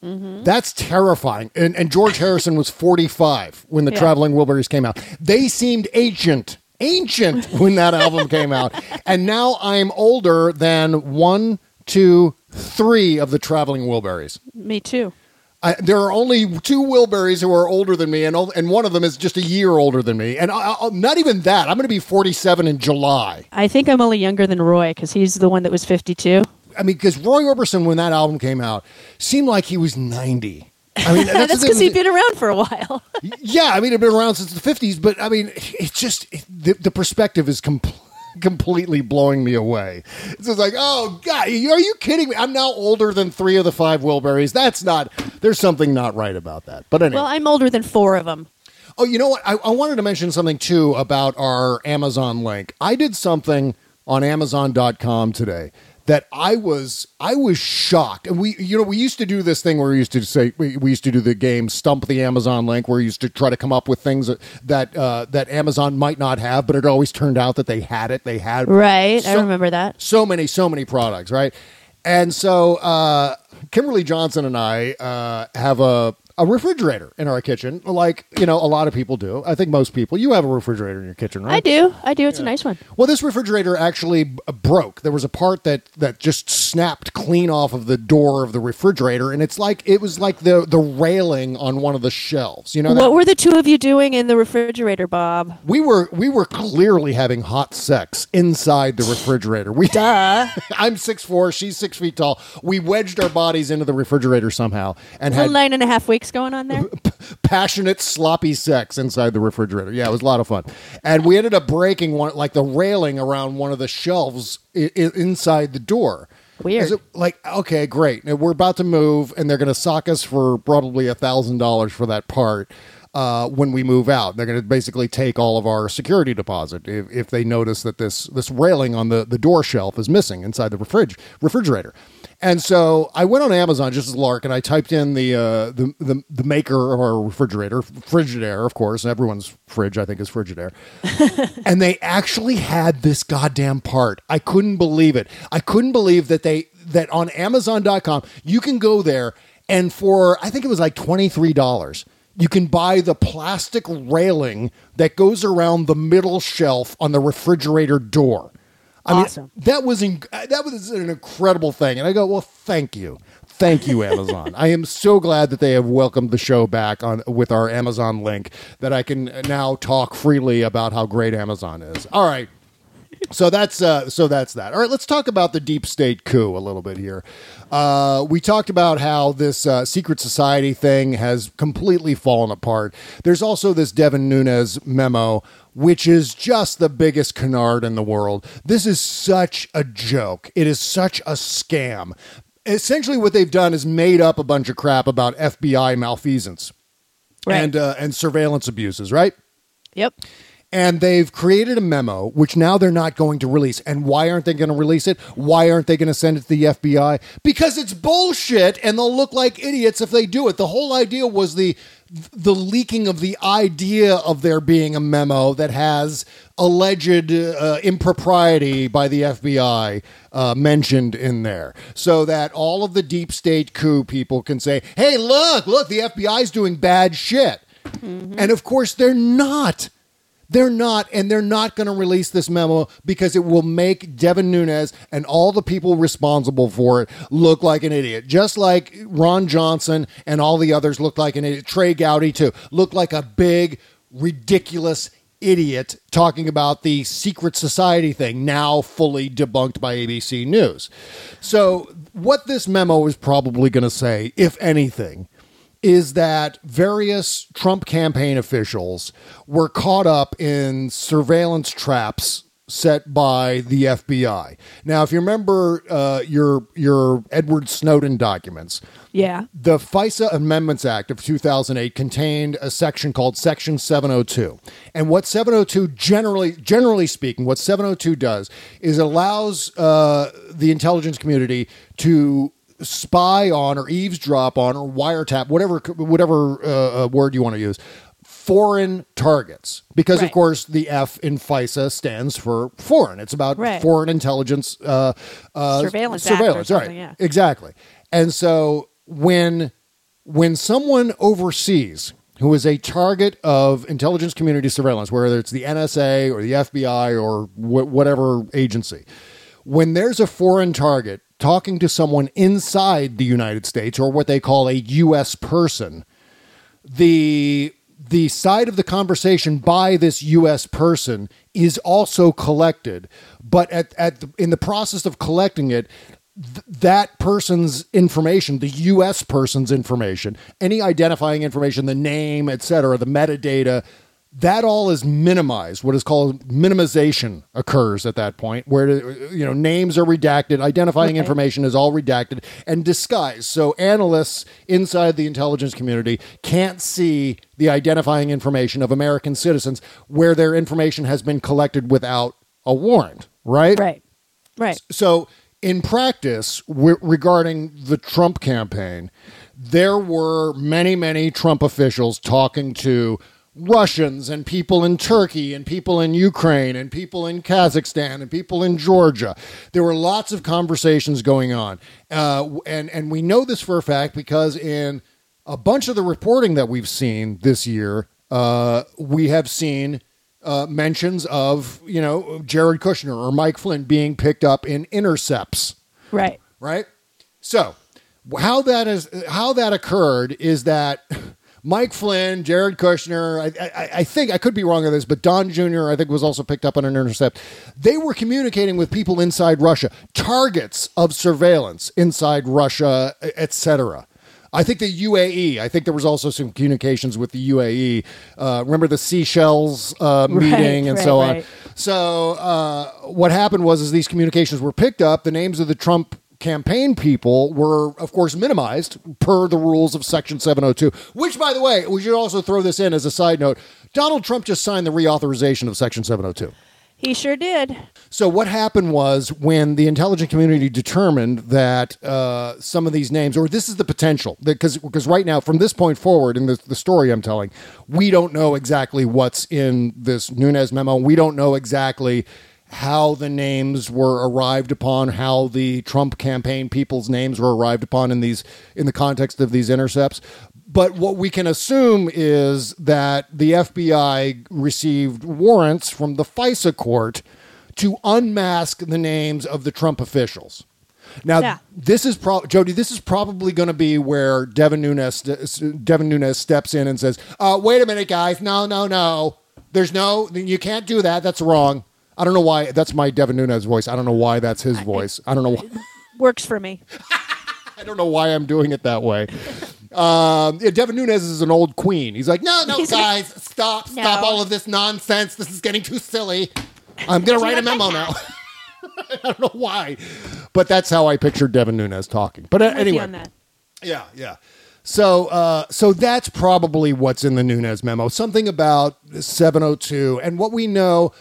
S10: Mm-hmm.
S3: That's terrifying. And, and George Harrison was 45 when the
S10: Yeah.
S3: Traveling Wilburys came out. They seemed ancient, ancient when that album came out. And now I'm older than one, two, three of the Traveling Wilburys.
S10: Me too.
S3: I, there are only two Wilburys who are older than me, and and one of them is just a year older than me. And I, I, not even that. I'm going to be 47 in July.
S10: I think I'm only younger than Roy because he's the one that was 52.
S3: I mean, because Roy Orbison, when that album came out, seemed like he was 90. I mean,
S10: That's because he'd been around for a while.
S3: Yeah, I mean, he'd been around since the 50s, but I mean, it's just the, the perspective is com- completely blowing me away. It's just like, oh, God, are you kidding me? I'm now older than three of the five Wilburys. That's not, there's something not right about that. But anyway.
S10: well, I'm older than four of them.
S3: Oh, you know what? I, I wanted to mention something too about our Amazon link. I did something on Amazon.com today that I was I was shocked. And we you know we used to do this thing where we used to say we, we used to do the game Stump the Amazon link where we used to try to come up with things that that, uh, that Amazon might not have, but it always turned out that they had it. They had
S10: Right. I remember that.
S3: so many, so many products, right? And so uh, Kimberly Johnson and I uh, have a a refrigerator in our kitchen, like you know a lot of people do. I think most people. You have a refrigerator in your kitchen, right?
S10: I do. I do. It's a nice one.
S3: Well, this refrigerator actually b- uh, broke. There was a part that that just snapped clean off of the door of the refrigerator, and it's like it was like the the railing on one of the shelves. You know, that-
S10: What were the two of you doing in the refrigerator, Bob?
S3: we were we were clearly having hot sex inside the refrigerator. We
S10: Duh.
S3: I'm six four, she's six feet tall. We wedged our bodies into the refrigerator somehow and
S10: Little
S3: had
S10: nine and a half weeks going on there.
S3: passionate, sloppy sex inside the refrigerator. Yeah, it was a lot of fun. And we ended up breaking one, like the railing around one of the shelves I- I- inside the door.
S10: Weird.
S3: It like, okay, great. Now we're about to move, and they're going to sock us for probably a thousand dollars for that part. Uh, when we move out, they're going to basically take all of our security deposit if, if they notice that this this railing on the, the door shelf is missing inside the refrig- refrigerator. And so I went on Amazon just as lark, and I typed in the uh, the, the the maker of our refrigerator, Frigidaire, of course. Everyone's fridge, I think, is Frigidaire. and they actually had this goddamn part. I couldn't believe it. I couldn't believe that they that on Amazon.com you can go there and for I think it was like twenty three dollars. You can buy the plastic railing that goes around the middle shelf on the refrigerator door. I
S10: Awesome.
S3: mean, that was in, that was an incredible thing, and I go, well, thank you, thank you, Amazon. I am so glad that they have welcomed the show back on with our Amazon link that I can now talk freely about how great Amazon is. All right. So that's uh, so that's that. All right, let's talk about the deep state coup a little bit here. Uh, we talked about how this uh, secret society thing has completely fallen apart. There's also this Devin Nunes memo, which is just the biggest canard in the world. This is such a joke. It is such a scam. Essentially, what they've done is made up a bunch of crap about FBI malfeasance
S10: Right.
S3: and uh, and surveillance abuses, right?
S10: Yep.
S3: and they've created a memo which now they're not going to release and why aren't they going to release it why aren't they going to send it to the fbi because it's bullshit and they'll look like idiots if they do it the whole idea was the the leaking of the idea of there being a memo that has alleged uh, impropriety by the FBI uh, mentioned in there, so that all of the deep state coup people can say, "Hey, look, look, the FBI's doing bad shit," and of course they're not. They're not, and they're not going to release this memo because it will make Devin Nunes and all the people responsible for it look like an idiot. Just like Ron Johnson and all the others look like an idiot. Trey Gowdy, too, look like a big, ridiculous idiot talking about the secret society thing, now fully debunked by ABC News. So, what this memo is probably going to say, if anything, is that various Trump campaign officials were caught up in surveillance traps set by the FBI. Now, if you remember uh, your your Edward Snowden documents,
S10: Yeah.
S3: the FISA Amendments Act of 2008 contained a section called Section 702. And what 702 generally generally speaking, what 702 does is allows uh, the intelligence community to spy on or eavesdrop on or wiretap whatever whatever uh, uh, word you want to use foreign targets. Because of course the F in FISA stands for foreign. It's about
S10: Right.
S3: foreign intelligence uh, uh,
S10: Surveillance
S3: surveillance right.
S10: yeah.
S3: exactly. And so when when someone overseas who is a target of intelligence community surveillance whether it's the NSA or the FBI or wh- whatever agency when there's a foreign target talking to someone inside the United States or what they call a US person the the side of the conversation by this U.S. person is also collected, but at, at the, in the process of collecting it, th- that person's information, the U.S. person's information, any identifying information, the name, etc., the metadata, that all is minimized. What is called minimization occurs at that point, where you know names are redacted, identifying
S10: Okay.
S3: information is all redacted and disguised. So analysts inside the intelligence community can't see the identifying information of American citizens where their information has been collected without a warrant. Right.
S10: Right. Right.
S3: So, in practice, regarding the Trump campaign, there were many, many Trump officials talking to Russians and people in Turkey and people in Ukraine and people in Kazakhstan and people in Georgia. There were lots of conversations going on, uh, and and we know this for a fact because in a bunch of the reporting that we've seen this year, uh, we have seen uh, mentions of you know Jared Kushner or Mike Flynn being picked up in intercepts.
S10: Right.
S3: Right. So how that is how that occurred is that Mike Flynn, Jared Kushner, I, I, I, think I could be wrong on this, but Don Jr. I think was also picked up on an intercept. They were communicating with people inside Russia, targets of surveillance inside Russia, etc. I think the UAE. I think there was also some communications with the UAE. Uh, remember the Seychelles uh, meeting
S10: right,
S3: and
S10: right,
S3: so on.
S10: right.
S3: So uh, what happened was, is these communications were picked up. The names of the Trump campaign people were, of course, minimized per the rules of Section 702. Which, by the way, we should also throw this in as a side note. Donald Trump just signed the reauthorization of Section 702.
S10: He sure did.
S3: So what happened was when the intelligence community determined that uh, some of these names, or this is the potential, because because right now, from this point forward in the, the story I'm telling, we don't know exactly what's in this Nunes memo. We don't know exactly how the names were arrived upon, how the Trump campaign people's names were arrived upon in these in the context of these intercepts. But what we can assume is that the FBI received warrants from the FISA court to unmask the names of the Trump officials. Now,
S10: Yeah.
S3: this is pro- Jody. This is probably going to be where Devin Nunes Devin Nunes steps in and says, uh, "Wait a minute, guys. No, no, no. There's no. You can't do that. That's wrong." I don't know why. That's my Devin Nunes voice. I don't know why that's his voice. I don't know. Why.
S10: Works for me.
S3: I don't know why I'm doing it that way. Um, yeah, Devin Nunes is an old queen. He's like, no, no,
S10: He's
S3: guys, stop, stop
S10: No.
S3: all of this nonsense. This is getting too silly. I'm gonna write a memo now. I don't know why, but that's how I pictured Devin Nunes talking. But uh,
S10: I'm with you
S3: anyway, yeah, yeah. So, uh, so that's probably what's in the Nunes memo. Something about 702, and what we know,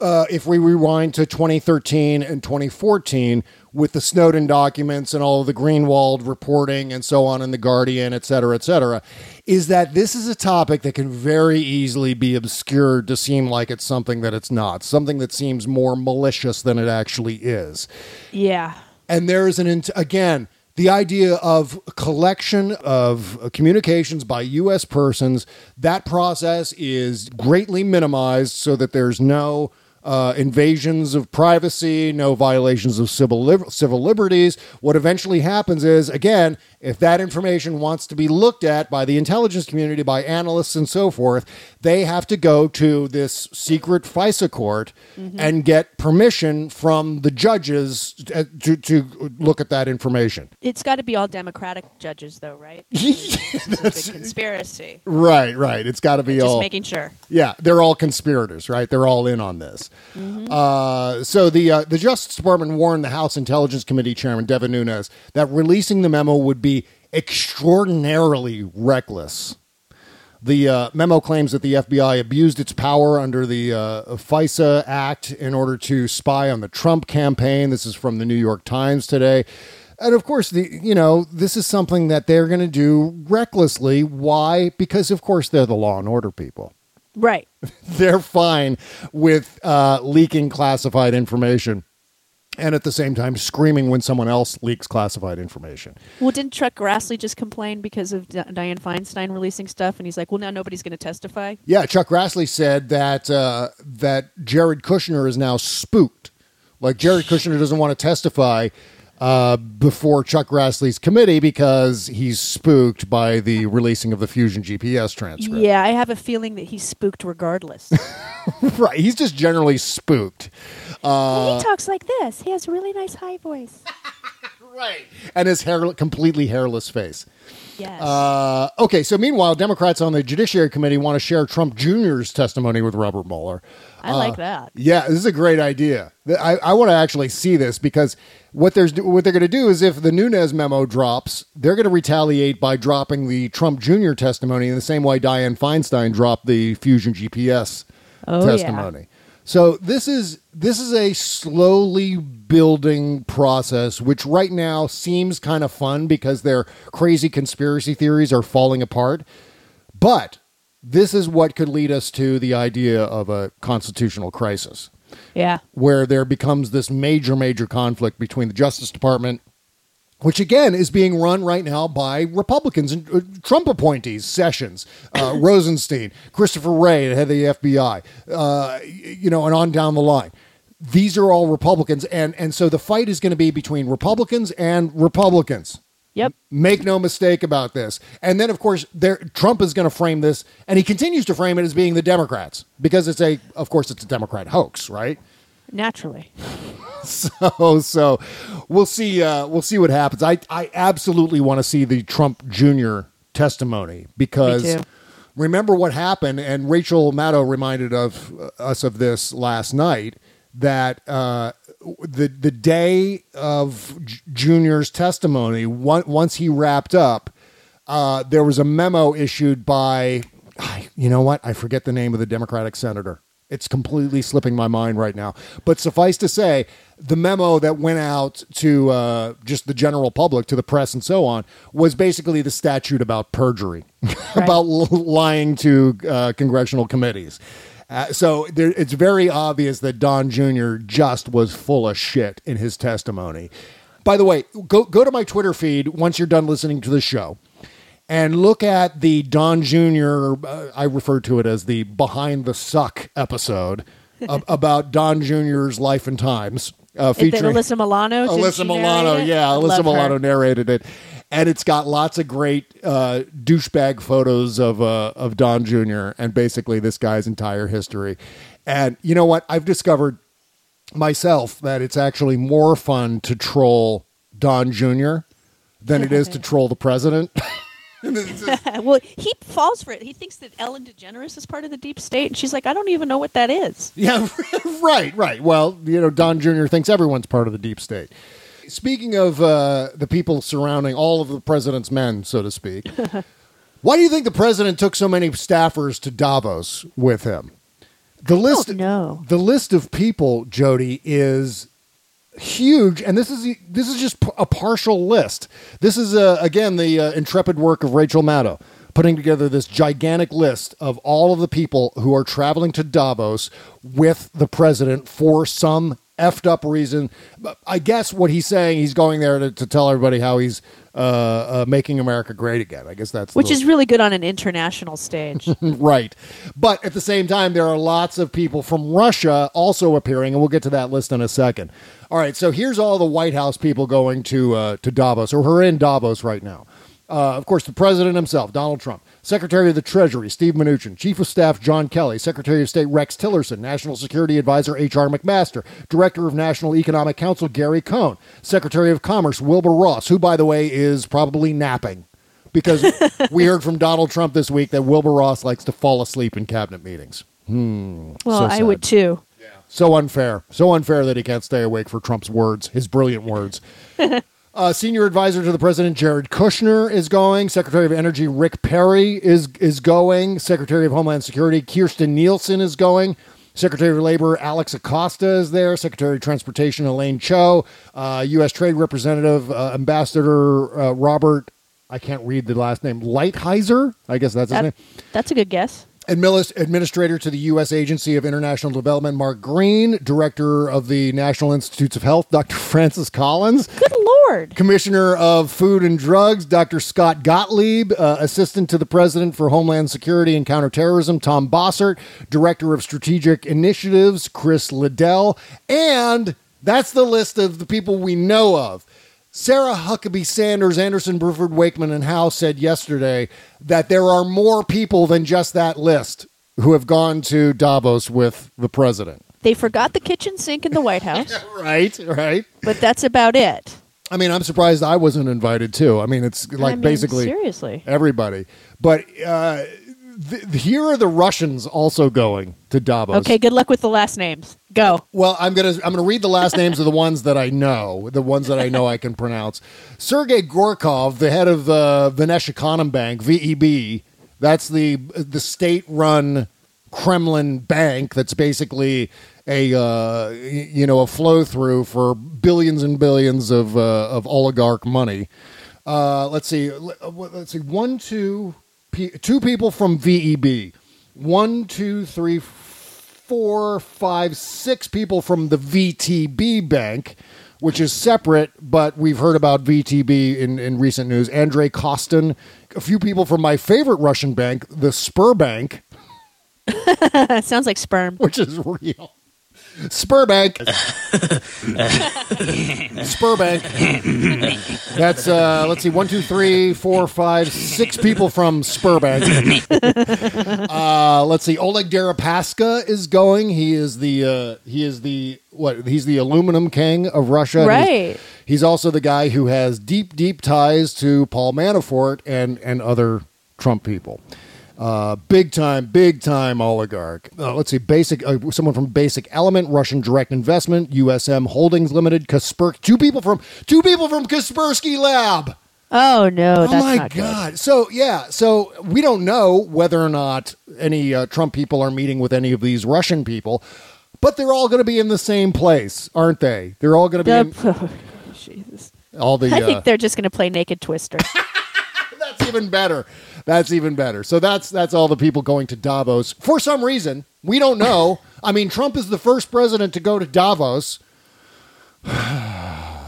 S3: uh, if we rewind to 2013 and 2014 with the Snowden documents and all of the Greenwald reporting and so on in the Guardian, et cetera, et cetera, is that this is a topic that can very easily be obscured to seem like it's something that it's not, something that seems more malicious than it actually is
S10: Yeah.
S3: and there's an again the idea of collection of communications by U.S. persons. That process is greatly minimized so that there's no uh, invasions of privacy, no violations of civil liber- civil liberties. What eventually happens is, again, if that information wants to be looked at by the intelligence community, by analysts and so forth, they have to go to this secret FISA court and get permission from the judges uh, to, to look at that information.
S10: It's got to be all Democratic judges, though, right? It's a big conspiracy.
S3: Right, right. It's got to be all
S10: Just
S3: all.
S10: making sure.
S3: Yeah, they're all conspirators, right? They're all in on this. Uh, so the uh, the Justice Department warned the House Intelligence Committee Chairman Devin Nunes that releasing the memo would be extraordinarily reckless. The uh, memo claims that the FBI abused its power under the uh, FISA Act in order to spy on the Trump campaign. This is from the New York Times today. And of course, the you know this is something that they're going to do recklessly. Why? Because of course they're the law and order people.
S10: Right.
S3: They're fine with uh, leaking classified information, and at the same time screaming when someone else leaks classified information.
S10: Well, didn't Chuck Grassley just complain because of Di- Dianne Feinstein releasing stuff? And he's like, well, now nobody's going to testify.
S3: Yeah, Chuck Grassley said that uh, that Jared Kushner is now spooked. Like Jared Kushner doesn't want to testify uh, before Chuck Grassley's committee because he's spooked by the releasing of the Fusion GPS transcript.
S10: Yeah, I have a feeling that he's spooked regardless.
S3: right. He's just generally spooked. Uh,
S10: he talks like this. He has a really nice high voice.
S3: right. And his hair, completely hairless face.
S10: Yes.
S3: Uh, okay, so meanwhile, Democrats on the Judiciary Committee want to share Trump Jr.'s testimony with Robert Mueller.
S10: I like that.
S3: Yeah, this is a great idea. I, I want to actually see this because what there's what they're going to do is if the Nunes memo drops, they're going to retaliate by dropping the Trump Jr. testimony in the same way Dianne Feinstein dropped the Fusion GPS
S10: Oh, yeah.
S3: So this is this is a slowly building process, which right now seems kind of fun because their crazy conspiracy theories are falling apart. But this is what could lead us to the idea of a constitutional crisis,
S10: Yeah.
S3: where there becomes this major, major conflict between the Justice Department which again is being run right now by Republicans and uh, Trump appointees, Sessions, uh, Rosenstein, Christopher Wray, the head of the FBI, uh, you know, and on down the line. These are all Republicans, and and so the fight is going to be between Republicans and Republicans.
S10: Yep.
S3: Make no mistake about this. And then, of course, there Trump is going to frame this, and he continues to frame it as being the Democrats because it's a, of course, it's a Democrat hoax, right?
S10: Naturally.
S3: so so we'll see uh, we'll see what happens. I I absolutely want to see the Trump Jr. testimony because remember what happened and Rachel Maddow reminded of uh, us of this last night that uh, the the day of J- Junior's testimony one, once he wrapped up uh, there was a memo issued by you know what I forget the name of the Democratic senator. It's completely slipping my mind right now. But suffice to say, the memo that went out to uh, just the general public, to the press, and so on, was basically the statute about perjury, about l- lying to uh, congressional committees. Uh, so there, it's very obvious that Don Jr. just was full of shit in his testimony. By the way, go go to my Twitter feed once you're done listening to the show and look at the Don Jr. Uh, I refer to it as the behind the suck episode ab- about Don Jr.'s life and times, uh, featuring
S10: Alyssa Milano.
S3: Alyssa Milano. Yeah, Alyssa
S10: love her.
S3: Milano narrated it, and it's got lots of great uh, douchebag photos of uh, of Don Jr. and basically this guy's entire history. And you know what? I've discovered myself that it's actually more fun to troll Don Jr. than it is to troll the president.
S10: well, he falls for it. He thinks that Ellen DeGeneres is part of the deep state, and she's like, I don't even know what that is.
S3: Yeah, right, right. Well, you know, Don Jr. thinks everyone's part of the deep state. Speaking of uh, the people surrounding all of the president's men, so to speak, why do you think the president took so many staffers to Davos with him? The list,
S10: no.
S3: the list of people, Jody, is huge, and this is this is just a partial list. This is uh, again the uh, intrepid work of Rachel Maddow putting together this gigantic list of all of the people who are traveling to Davos with the president for some effed up reason. But I guess what he's saying, he's going there to, to tell everybody how he's uh, uh, making America great again. I guess that's
S10: Which
S3: the-
S10: is really good on an international stage.
S3: right. But at the same time, there are lots of people from Russia also appearing, and we'll get to that list in a second. All right, so here's all the White House people going to uh, to Davos, or who are in Davos right now. Uh, of course, the president himself, Donald Trump, Secretary of the Treasury, Steve Mnuchin, Chief of Staff, John Kelly, Secretary of State, Rex Tillerson, National Security Advisor, H.R. McMaster, Director of National Economic Council, Gary Cohn, Secretary of Commerce, Wilbur Ross, who, by the way, is probably napping because we heard from Donald Trump this week that Wilbur Ross likes to fall asleep in cabinet meetings. Hmm.
S10: well,
S3: so
S10: I would too. Yeah.
S3: So unfair. So unfair that he can't stay awake for Trump's words, his brilliant words. Uh, senior advisor to the president Jared Kushner is going. Secretary of Energy Rick Perry is is going. Secretary of Homeland Security Kirstjen Nielsen is going. Secretary of Labor Alex Acosta is there. Secretary of Transportation Elaine Chao. Uh, U.S. Trade Representative uh, Ambassador uh, Robert. I can't read the last name. Lighthizer. I guess that's his
S10: That-
S3: name.
S10: that's a good guess.
S3: Adminis- Administrator to the U.S. Agency of International Development, Mark Green. Director of the National Institutes of Health, Dr. Francis Collins.
S10: Good Lord.
S3: Commissioner of Food and Drugs, Dr. Scott Gottlieb. Uh, Assistant to the President for Homeland Security and Counterterrorism, Tom Bossert. Director of Strategic Initiatives, Chris Liddell. And that's the list of the people we know of. Sarah Huckabee Sanders, Anderson, Bruford, Wakeman, and Howe said yesterday that there are more people than just that list who have gone to Davos with the president.
S10: They forgot the kitchen sink in the White House,
S3: Right, right.
S10: but that's about it.
S3: I mean, I'm surprised I wasn't invited too. I mean, it's like
S10: I mean,
S3: basically
S10: seriously.
S3: everybody. But uh, th- here are the Russians also going to Davos.
S10: Okay, good luck with the last names. Go.
S3: Well, I'm gonna I'm gonna read the last names of the ones that I know, the ones that I know I can pronounce. Sergei Gorkov, the head of the Vnesheconombank (VEB), that's the the state-run Kremlin bank. That's basically a uh, you know a flow through for billions and billions of uh, of oligarch money. Uh, let's see, uh, let's see, one, two, two people from VEB, one, two, three, four, five, six people from the VTB bank, which is separate, but we've heard about VTB in, in recent news. Andrei Kostin, a few people from my favorite Russian bank, the Sberbank,
S10: Sounds like sperm.
S3: which is real. Spurbank. Spurbank. That's uh let's see, one, two, three, four, five, six people from Spurbank. uh let's see, Oleg Deripaska is going. He is the uh he is the what he's the aluminum king of Russia. And he's-
S10: Right.
S3: He's, also the guy who has deep, deep ties to Paul Manafort and and other Trump people. Uh, big time, big time oligarch. Uh, let's see, basic. Uh, someone from Basic Element, Russian Direct Investment, USM Holdings Limited, Kasper. Two people from two people from Kaspersky Lab.
S10: Oh no,
S3: oh
S10: that's
S3: my
S10: not good.
S3: god! So yeah, so we don't know whether or not any uh, Trump people are meeting with any of these Russian people, but they're all going to be in the same place, aren't they? They're all going to be in
S10: The- Jesus.
S3: all the.
S10: I
S3: uh,
S10: think they're just going to play Naked Twister.
S3: that's even better. That's even better. So that's that's all the people going to Davos for some reason. We don't know. I mean, Trump is the first president to go to Davos,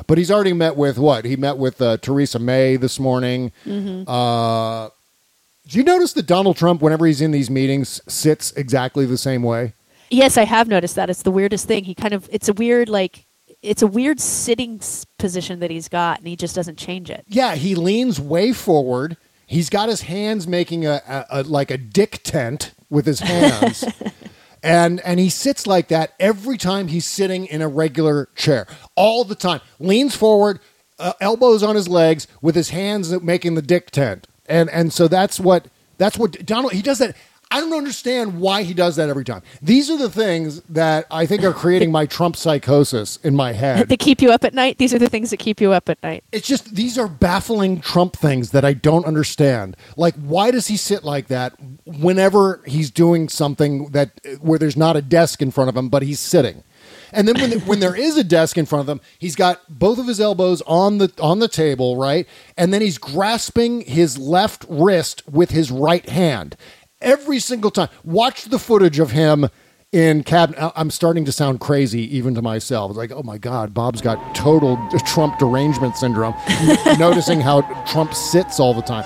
S3: but he's already met with what? He met with uh, Theresa May this morning.
S10: Mhm.
S3: Uh, do you notice that Donald Trump, whenever he's in these meetings, sits exactly the same way?
S10: yes, I have noticed that. It's the weirdest thing. He kind of. It's a weird like. It's a weird sitting position that he's got, and he just doesn't change it.
S3: Yeah, he leans way forward. He's got his hands making a, a, a like a dick tent with his hands. and and he sits like that every time he's sitting in a regular chair. All the time. Leans forward, uh, elbows on his legs with his hands making the dick tent. And and so that's what that's what Donald he does that I don't understand why he does that every time. These are the things that I think are creating my Trump psychosis in my head.
S10: They keep you up at night. These are the things that keep you up at night.
S3: It's just these are baffling Trump things that I don't understand. Like, why does he sit like that whenever he's doing something that where there's not a desk in front of him, but he's sitting? And then when when there is a desk in front of him, he's got both of his elbows on the on the table, right? And then he's grasping his left wrist with his right hand every single time. Watch the footage of him in cabinet. I'm starting to sound crazy even to myself. It's like, oh my God, Bob's got total Trump derangement syndrome. Noticing how Trump sits all the time.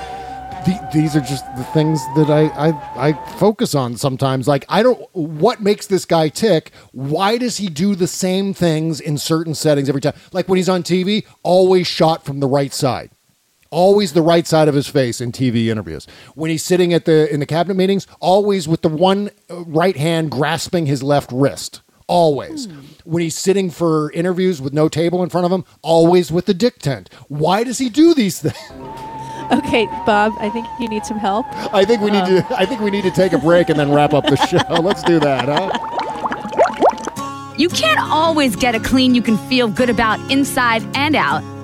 S3: The, these are just the things that I, I I focus on sometimes. Like I don't. What makes this guy tick? Why does he do the same things in certain settings every time? Like when he's on TV, always shot from the right side always the right side of his face in TV interviews. When he's sitting at the in the cabinet meetings, always with the one uh, right hand grasping his left wrist. Always. When he's sitting for interviews with no table in front of him, always with the dick tent. Why does he do these things?
S10: Okay, Bob, I think you need some help.
S3: I think we need
S10: Um,
S3: to I think we need to take a break and then wrap up the show. Let's do that, huh?
S16: You can't always get a clean you can feel good about inside and out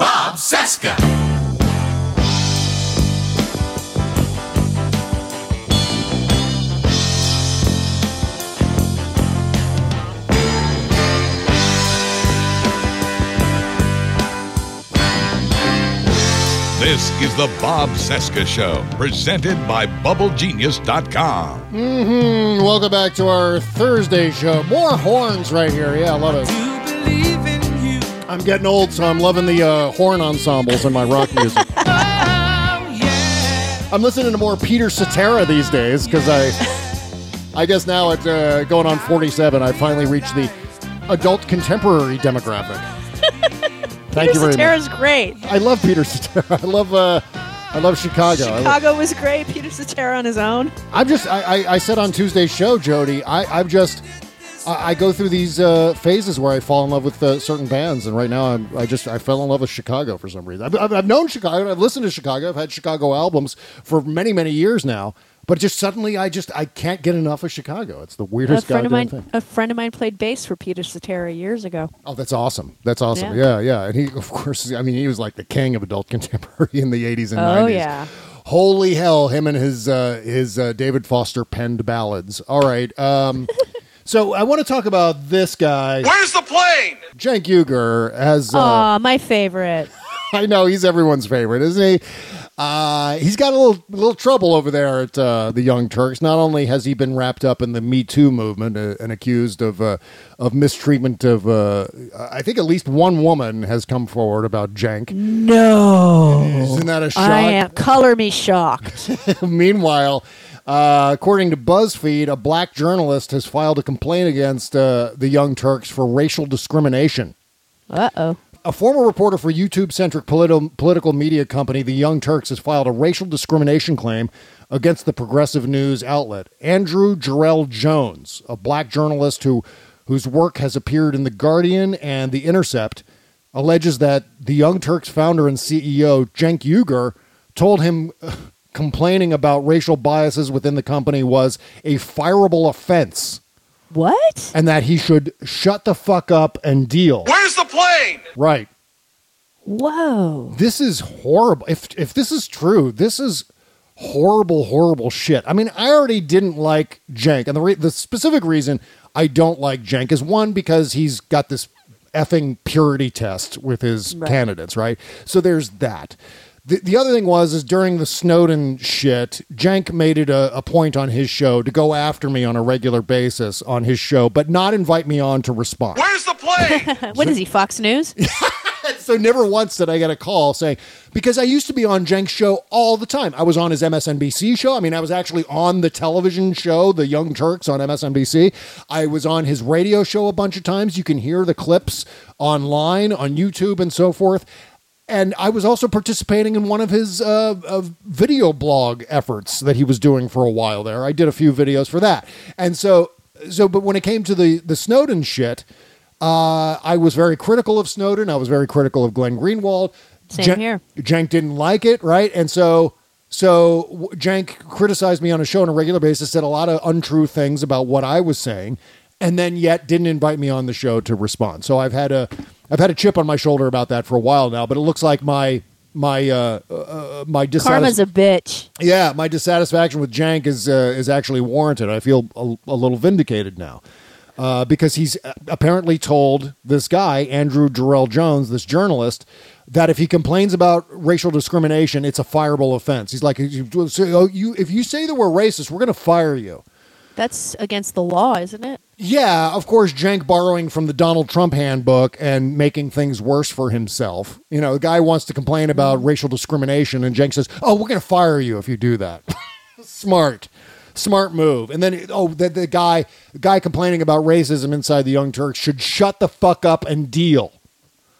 S8: Bob Cesca.
S2: This is the Bob Cesca Show, presented by BubbleGenius.com.
S3: Mm-hmm. Welcome back to our Thursday show. More horns right here. Yeah, I love it. I'm getting old, so I'm loving the uh, horn ensembles in my rock music. I'm listening to more Peter Cetera these days because I, I guess now at uh, going on 47, I finally reached the adult contemporary demographic. Thank
S10: Peter
S3: you very
S10: Cetera's
S3: much.
S10: great.
S3: I love Peter Cetera. I love uh, I love Chicago. Love-
S10: Chicago was great. Peter Cetera on his own.
S3: I'm just. I, I, I said on Tuesday's show, Jody. I, I'm just. I, I go through these uh, phases where I fall in love with uh, certain bands, and right now I'm, I just I fell in love with Chicago for some reason. I've, I've, I've known Chicago. I've listened to Chicago. I've had Chicago albums for many many years now. But just suddenly, I just I can't get enough of Chicago. It's the weirdest A
S10: friend of mine,
S3: thing.
S10: a friend of mine played bass for Peter Cetera years ago.
S3: Oh, that's awesome. That's awesome.
S10: Yeah.
S3: Yeah. yeah, And he, of course, I mean, he was like the king of adult contemporary in the 80s and
S10: Oh
S3: 90s.
S10: yeah.
S3: Holy hell, him and his uh, his uh, David Foster penned ballads. All right. Um, so I want to talk about this guy.
S8: Where's the plane?
S3: Cenk Uygur has. Uh,
S10: Aw, my favorite.
S3: I know he's everyone's favorite, isn't he? Uh, he's got a little little trouble over there at uh, the Young Turks. Not only has he been wrapped up in the Me Too movement uh, and accused of uh, of mistreatment of, uh, I think at least one woman has come forward about Cenk.
S10: No.
S3: Isn't that a shock?
S10: I am. Color me shocked.
S3: Meanwhile, uh, according to BuzzFeed, a black journalist has filed a complaint against uh, the Young Turks for racial discrimination.
S10: Uh oh.
S3: A former reporter for YouTube centric politi- political media company, The Young Turks, has filed a racial discrimination claim against the progressive news outlet. Andrew Jerell Jones, a black journalist who, whose work has appeared in The Guardian and The Intercept, alleges that The Young Turks founder and CEO, Cenk Uygur, told him complaining about racial biases within the company was a fireable offense
S10: What?
S3: and that he should shut the fuck up and deal.
S8: Where's the plane?
S3: Right.
S10: Whoa.
S3: This is horrible. If if this is true, this is horrible, horrible shit. I mean, I already didn't like Cenk, and the re- the specific reason I don't like Cenk is one because he's got this effing purity test with his
S10: Right.
S3: candidates, right? So there's that. The, the other thing was is during the Snowden shit, Cenk made it a, a point on his show to go after me on a regular basis on his show, but not invite me on to respond.
S8: Where's the plane?
S10: what is he? Fox News?
S3: So never once did I get a call saying because I used to be on Cenk's show all the time. I was on his MSNBC show. I mean, I was actually on the television show, The Young Turks on MSNBC. I was on his radio show a bunch of times. You can hear the clips online on YouTube and so forth. And I was also participating in one of his uh, uh, video blog efforts that he was doing for a while there. I did a few videos for that. And so, so, but when it came to the the Snowden shit, uh, I was very critical of Snowden. I was very critical of Glenn Greenwald.
S10: Same
S3: Jen-
S10: here.
S3: Cenk didn't like it, right? And so, so Cenk criticized me on a show on a regular basis, said a lot of untrue things about what I was saying, and then yet didn't invite me on the show to respond. So I've had a, I've had a chip on my shoulder about that for a while now. But it looks like my my uh, uh, my
S10: Karma's
S3: dissatisfaction.
S10: a bitch.
S3: Yeah, my dissatisfaction with Cenk is uh, is actually warranted. I feel a, a little vindicated now uh, because he's apparently told this guy Andrew Jerell Jones, this journalist, that if he complains about racial discrimination, it's a fireable offense. He's like, so you if you say that we're racist, we're going to fire you.
S10: That's against the law, isn't it?
S3: Yeah, of course, Cenk borrowing from the Donald Trump handbook and making things worse for himself. You know, the guy wants to complain about racial discrimination, and Cenk says, "Oh, we're going to fire you if you do that." Smart, smart move. And then, oh, the, the guy, the guy complaining about racism inside the Young Turks should shut the fuck up and deal.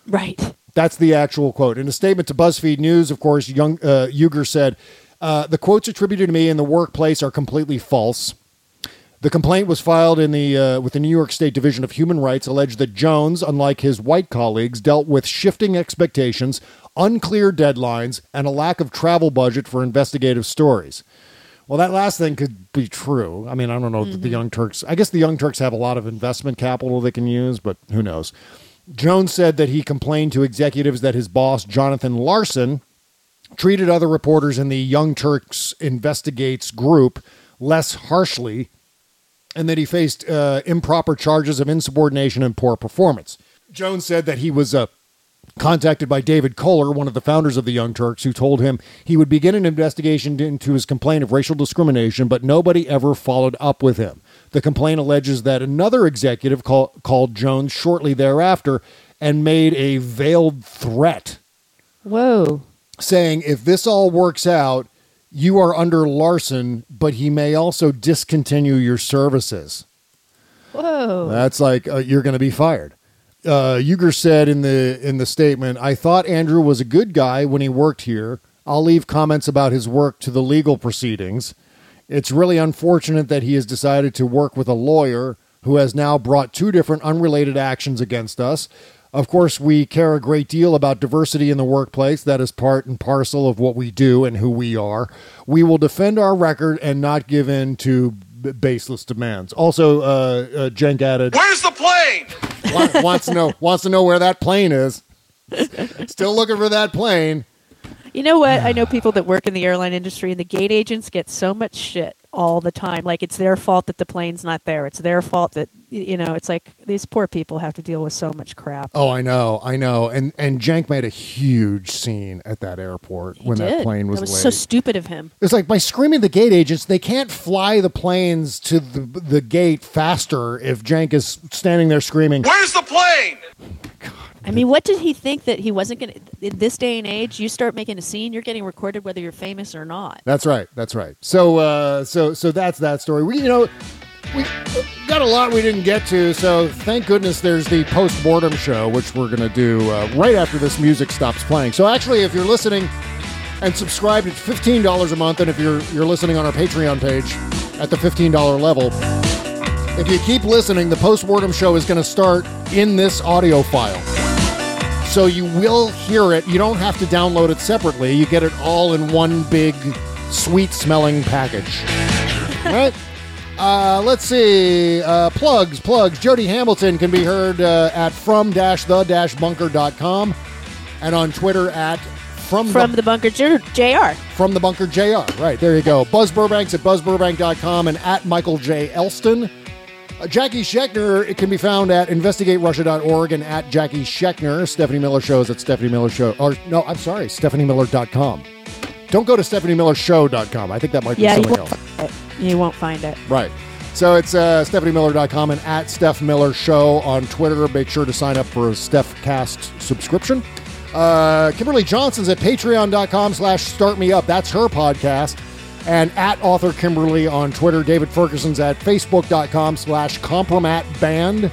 S10: Right.
S3: That's the actual quote. In a statement to BuzzFeed News, of course, Young uh, Uygur said, uh, "The quotes attributed to me in the workplace are completely false." The complaint was filed in the uh, with the New York State Division of Human Rights, alleged that Jones, unlike his white colleagues, dealt with shifting expectations, unclear deadlines, and a lack of travel budget for investigative stories. Well, that last thing could be true. I mean, I don't know that the Young Turks. I guess the Young Turks have a lot of investment capital they can use, but who knows? Jones said that he complained to executives that his boss, Jonathan Larsen, treated other reporters in the Young Turks Investigates group less harshly, and that he faced uh, improper charges of insubordination and poor performance. Jones said that he was uh, contacted by David Koller, one of the founders of the Young Turks, who told him he would begin an investigation into his complaint of racial discrimination, but nobody ever followed up with him. The complaint alleges that another executive call, called Jones shortly thereafter and made a veiled threat
S10: Whoa.
S3: saying if this all works out, you are under Larsen, but he may also discontinue your services.
S10: Whoa.
S3: That's like uh, you're going to be fired. Uh, Uygur said in the in the statement, "I thought Andrew was a good guy when he worked here. I'll leave comments about his work to the legal proceedings. It's really unfortunate that he has decided to work with a lawyer who has now brought two different unrelated actions against us. Of course, we care a great deal about diversity in the workplace. That is part and parcel of what we do and who we are. We will defend our record and not give in to b- baseless demands. Also, uh, uh, Cenk added,
S8: Where's the plane?
S3: wa- wants to know wants to know where that plane is. Still looking for that plane.
S10: You know what? I know people that work in the airline industry, and the gate agents get so much shit all the time. Like it's their fault that the plane's not there. It's their fault that you know. It's like these poor people have to deal with so much crap.
S3: Oh, I know, I know. And and Cenk made a huge scene at that airport when that plane was,
S10: That was
S3: late.
S10: so stupid of him.
S3: It's like by screaming the gate agents, they can't fly the planes to the the gate faster if Cenk is standing there screaming.
S8: Where's the plane?
S10: I mean, what did he think that he wasn't going to? In this day and age, you start making a scene, you're getting recorded whether you're famous or not.
S3: That's right. That's right. So uh, so so that's that story. We you know we got a lot we didn't get to. So thank goodness there's the post mortem show, which we're gonna do uh, right after this music stops playing. So actually, if you're listening and subscribed, it's fifteen dollars a month, and if you're you're listening on our Patreon page at the fifteen dollar level. If you keep listening, the post-mortem show is going to start in this audio file. So you will hear it. You don't have to download it separately. You get it all in one big, sweet smelling package. All right? Uh, let's see. Uh, plugs, plugs. Jody Hamilton can be heard uh, at from-the-bunker.com and on Twitter at from,
S10: From the bunker, J- Jr.
S3: from the bunker JR. Right, there you go. Buzz Burbanks at buzzburbank.com and at Michael J. Elston. Uh, Jacki Schechner it can be found at investigaterussia.org and at Jacki Schechner. Stephanie Miller shows at Stephanie Miller Show. Or, no, I'm sorry, StephanieMiller.com. Don't go to StephanieMillerShow.com. I think that might be
S10: Yeah, you
S3: something
S10: won't,
S3: else.
S10: find it. you won't find it.
S3: Right. So it's uh, StephanieMiller.com and at Steph Miller Show on Twitter. Make sure to sign up for a StephCast subscription. Uh, Kimberly Johnson's at patreon.com slash start me up. That's her podcast. And at author Kimberly on Twitter. David Ferguson's at facebook.com slash compromat band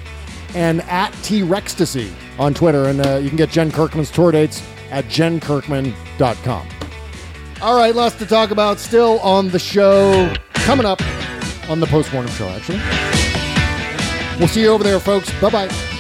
S3: and at T Rextasy on Twitter. And uh, you can get Jen Kirkman's tour dates at jenkirkman.com. All right, lots to talk about still on the show. Coming up on the postmortem show, actually. We'll see you over there, folks. Bye bye.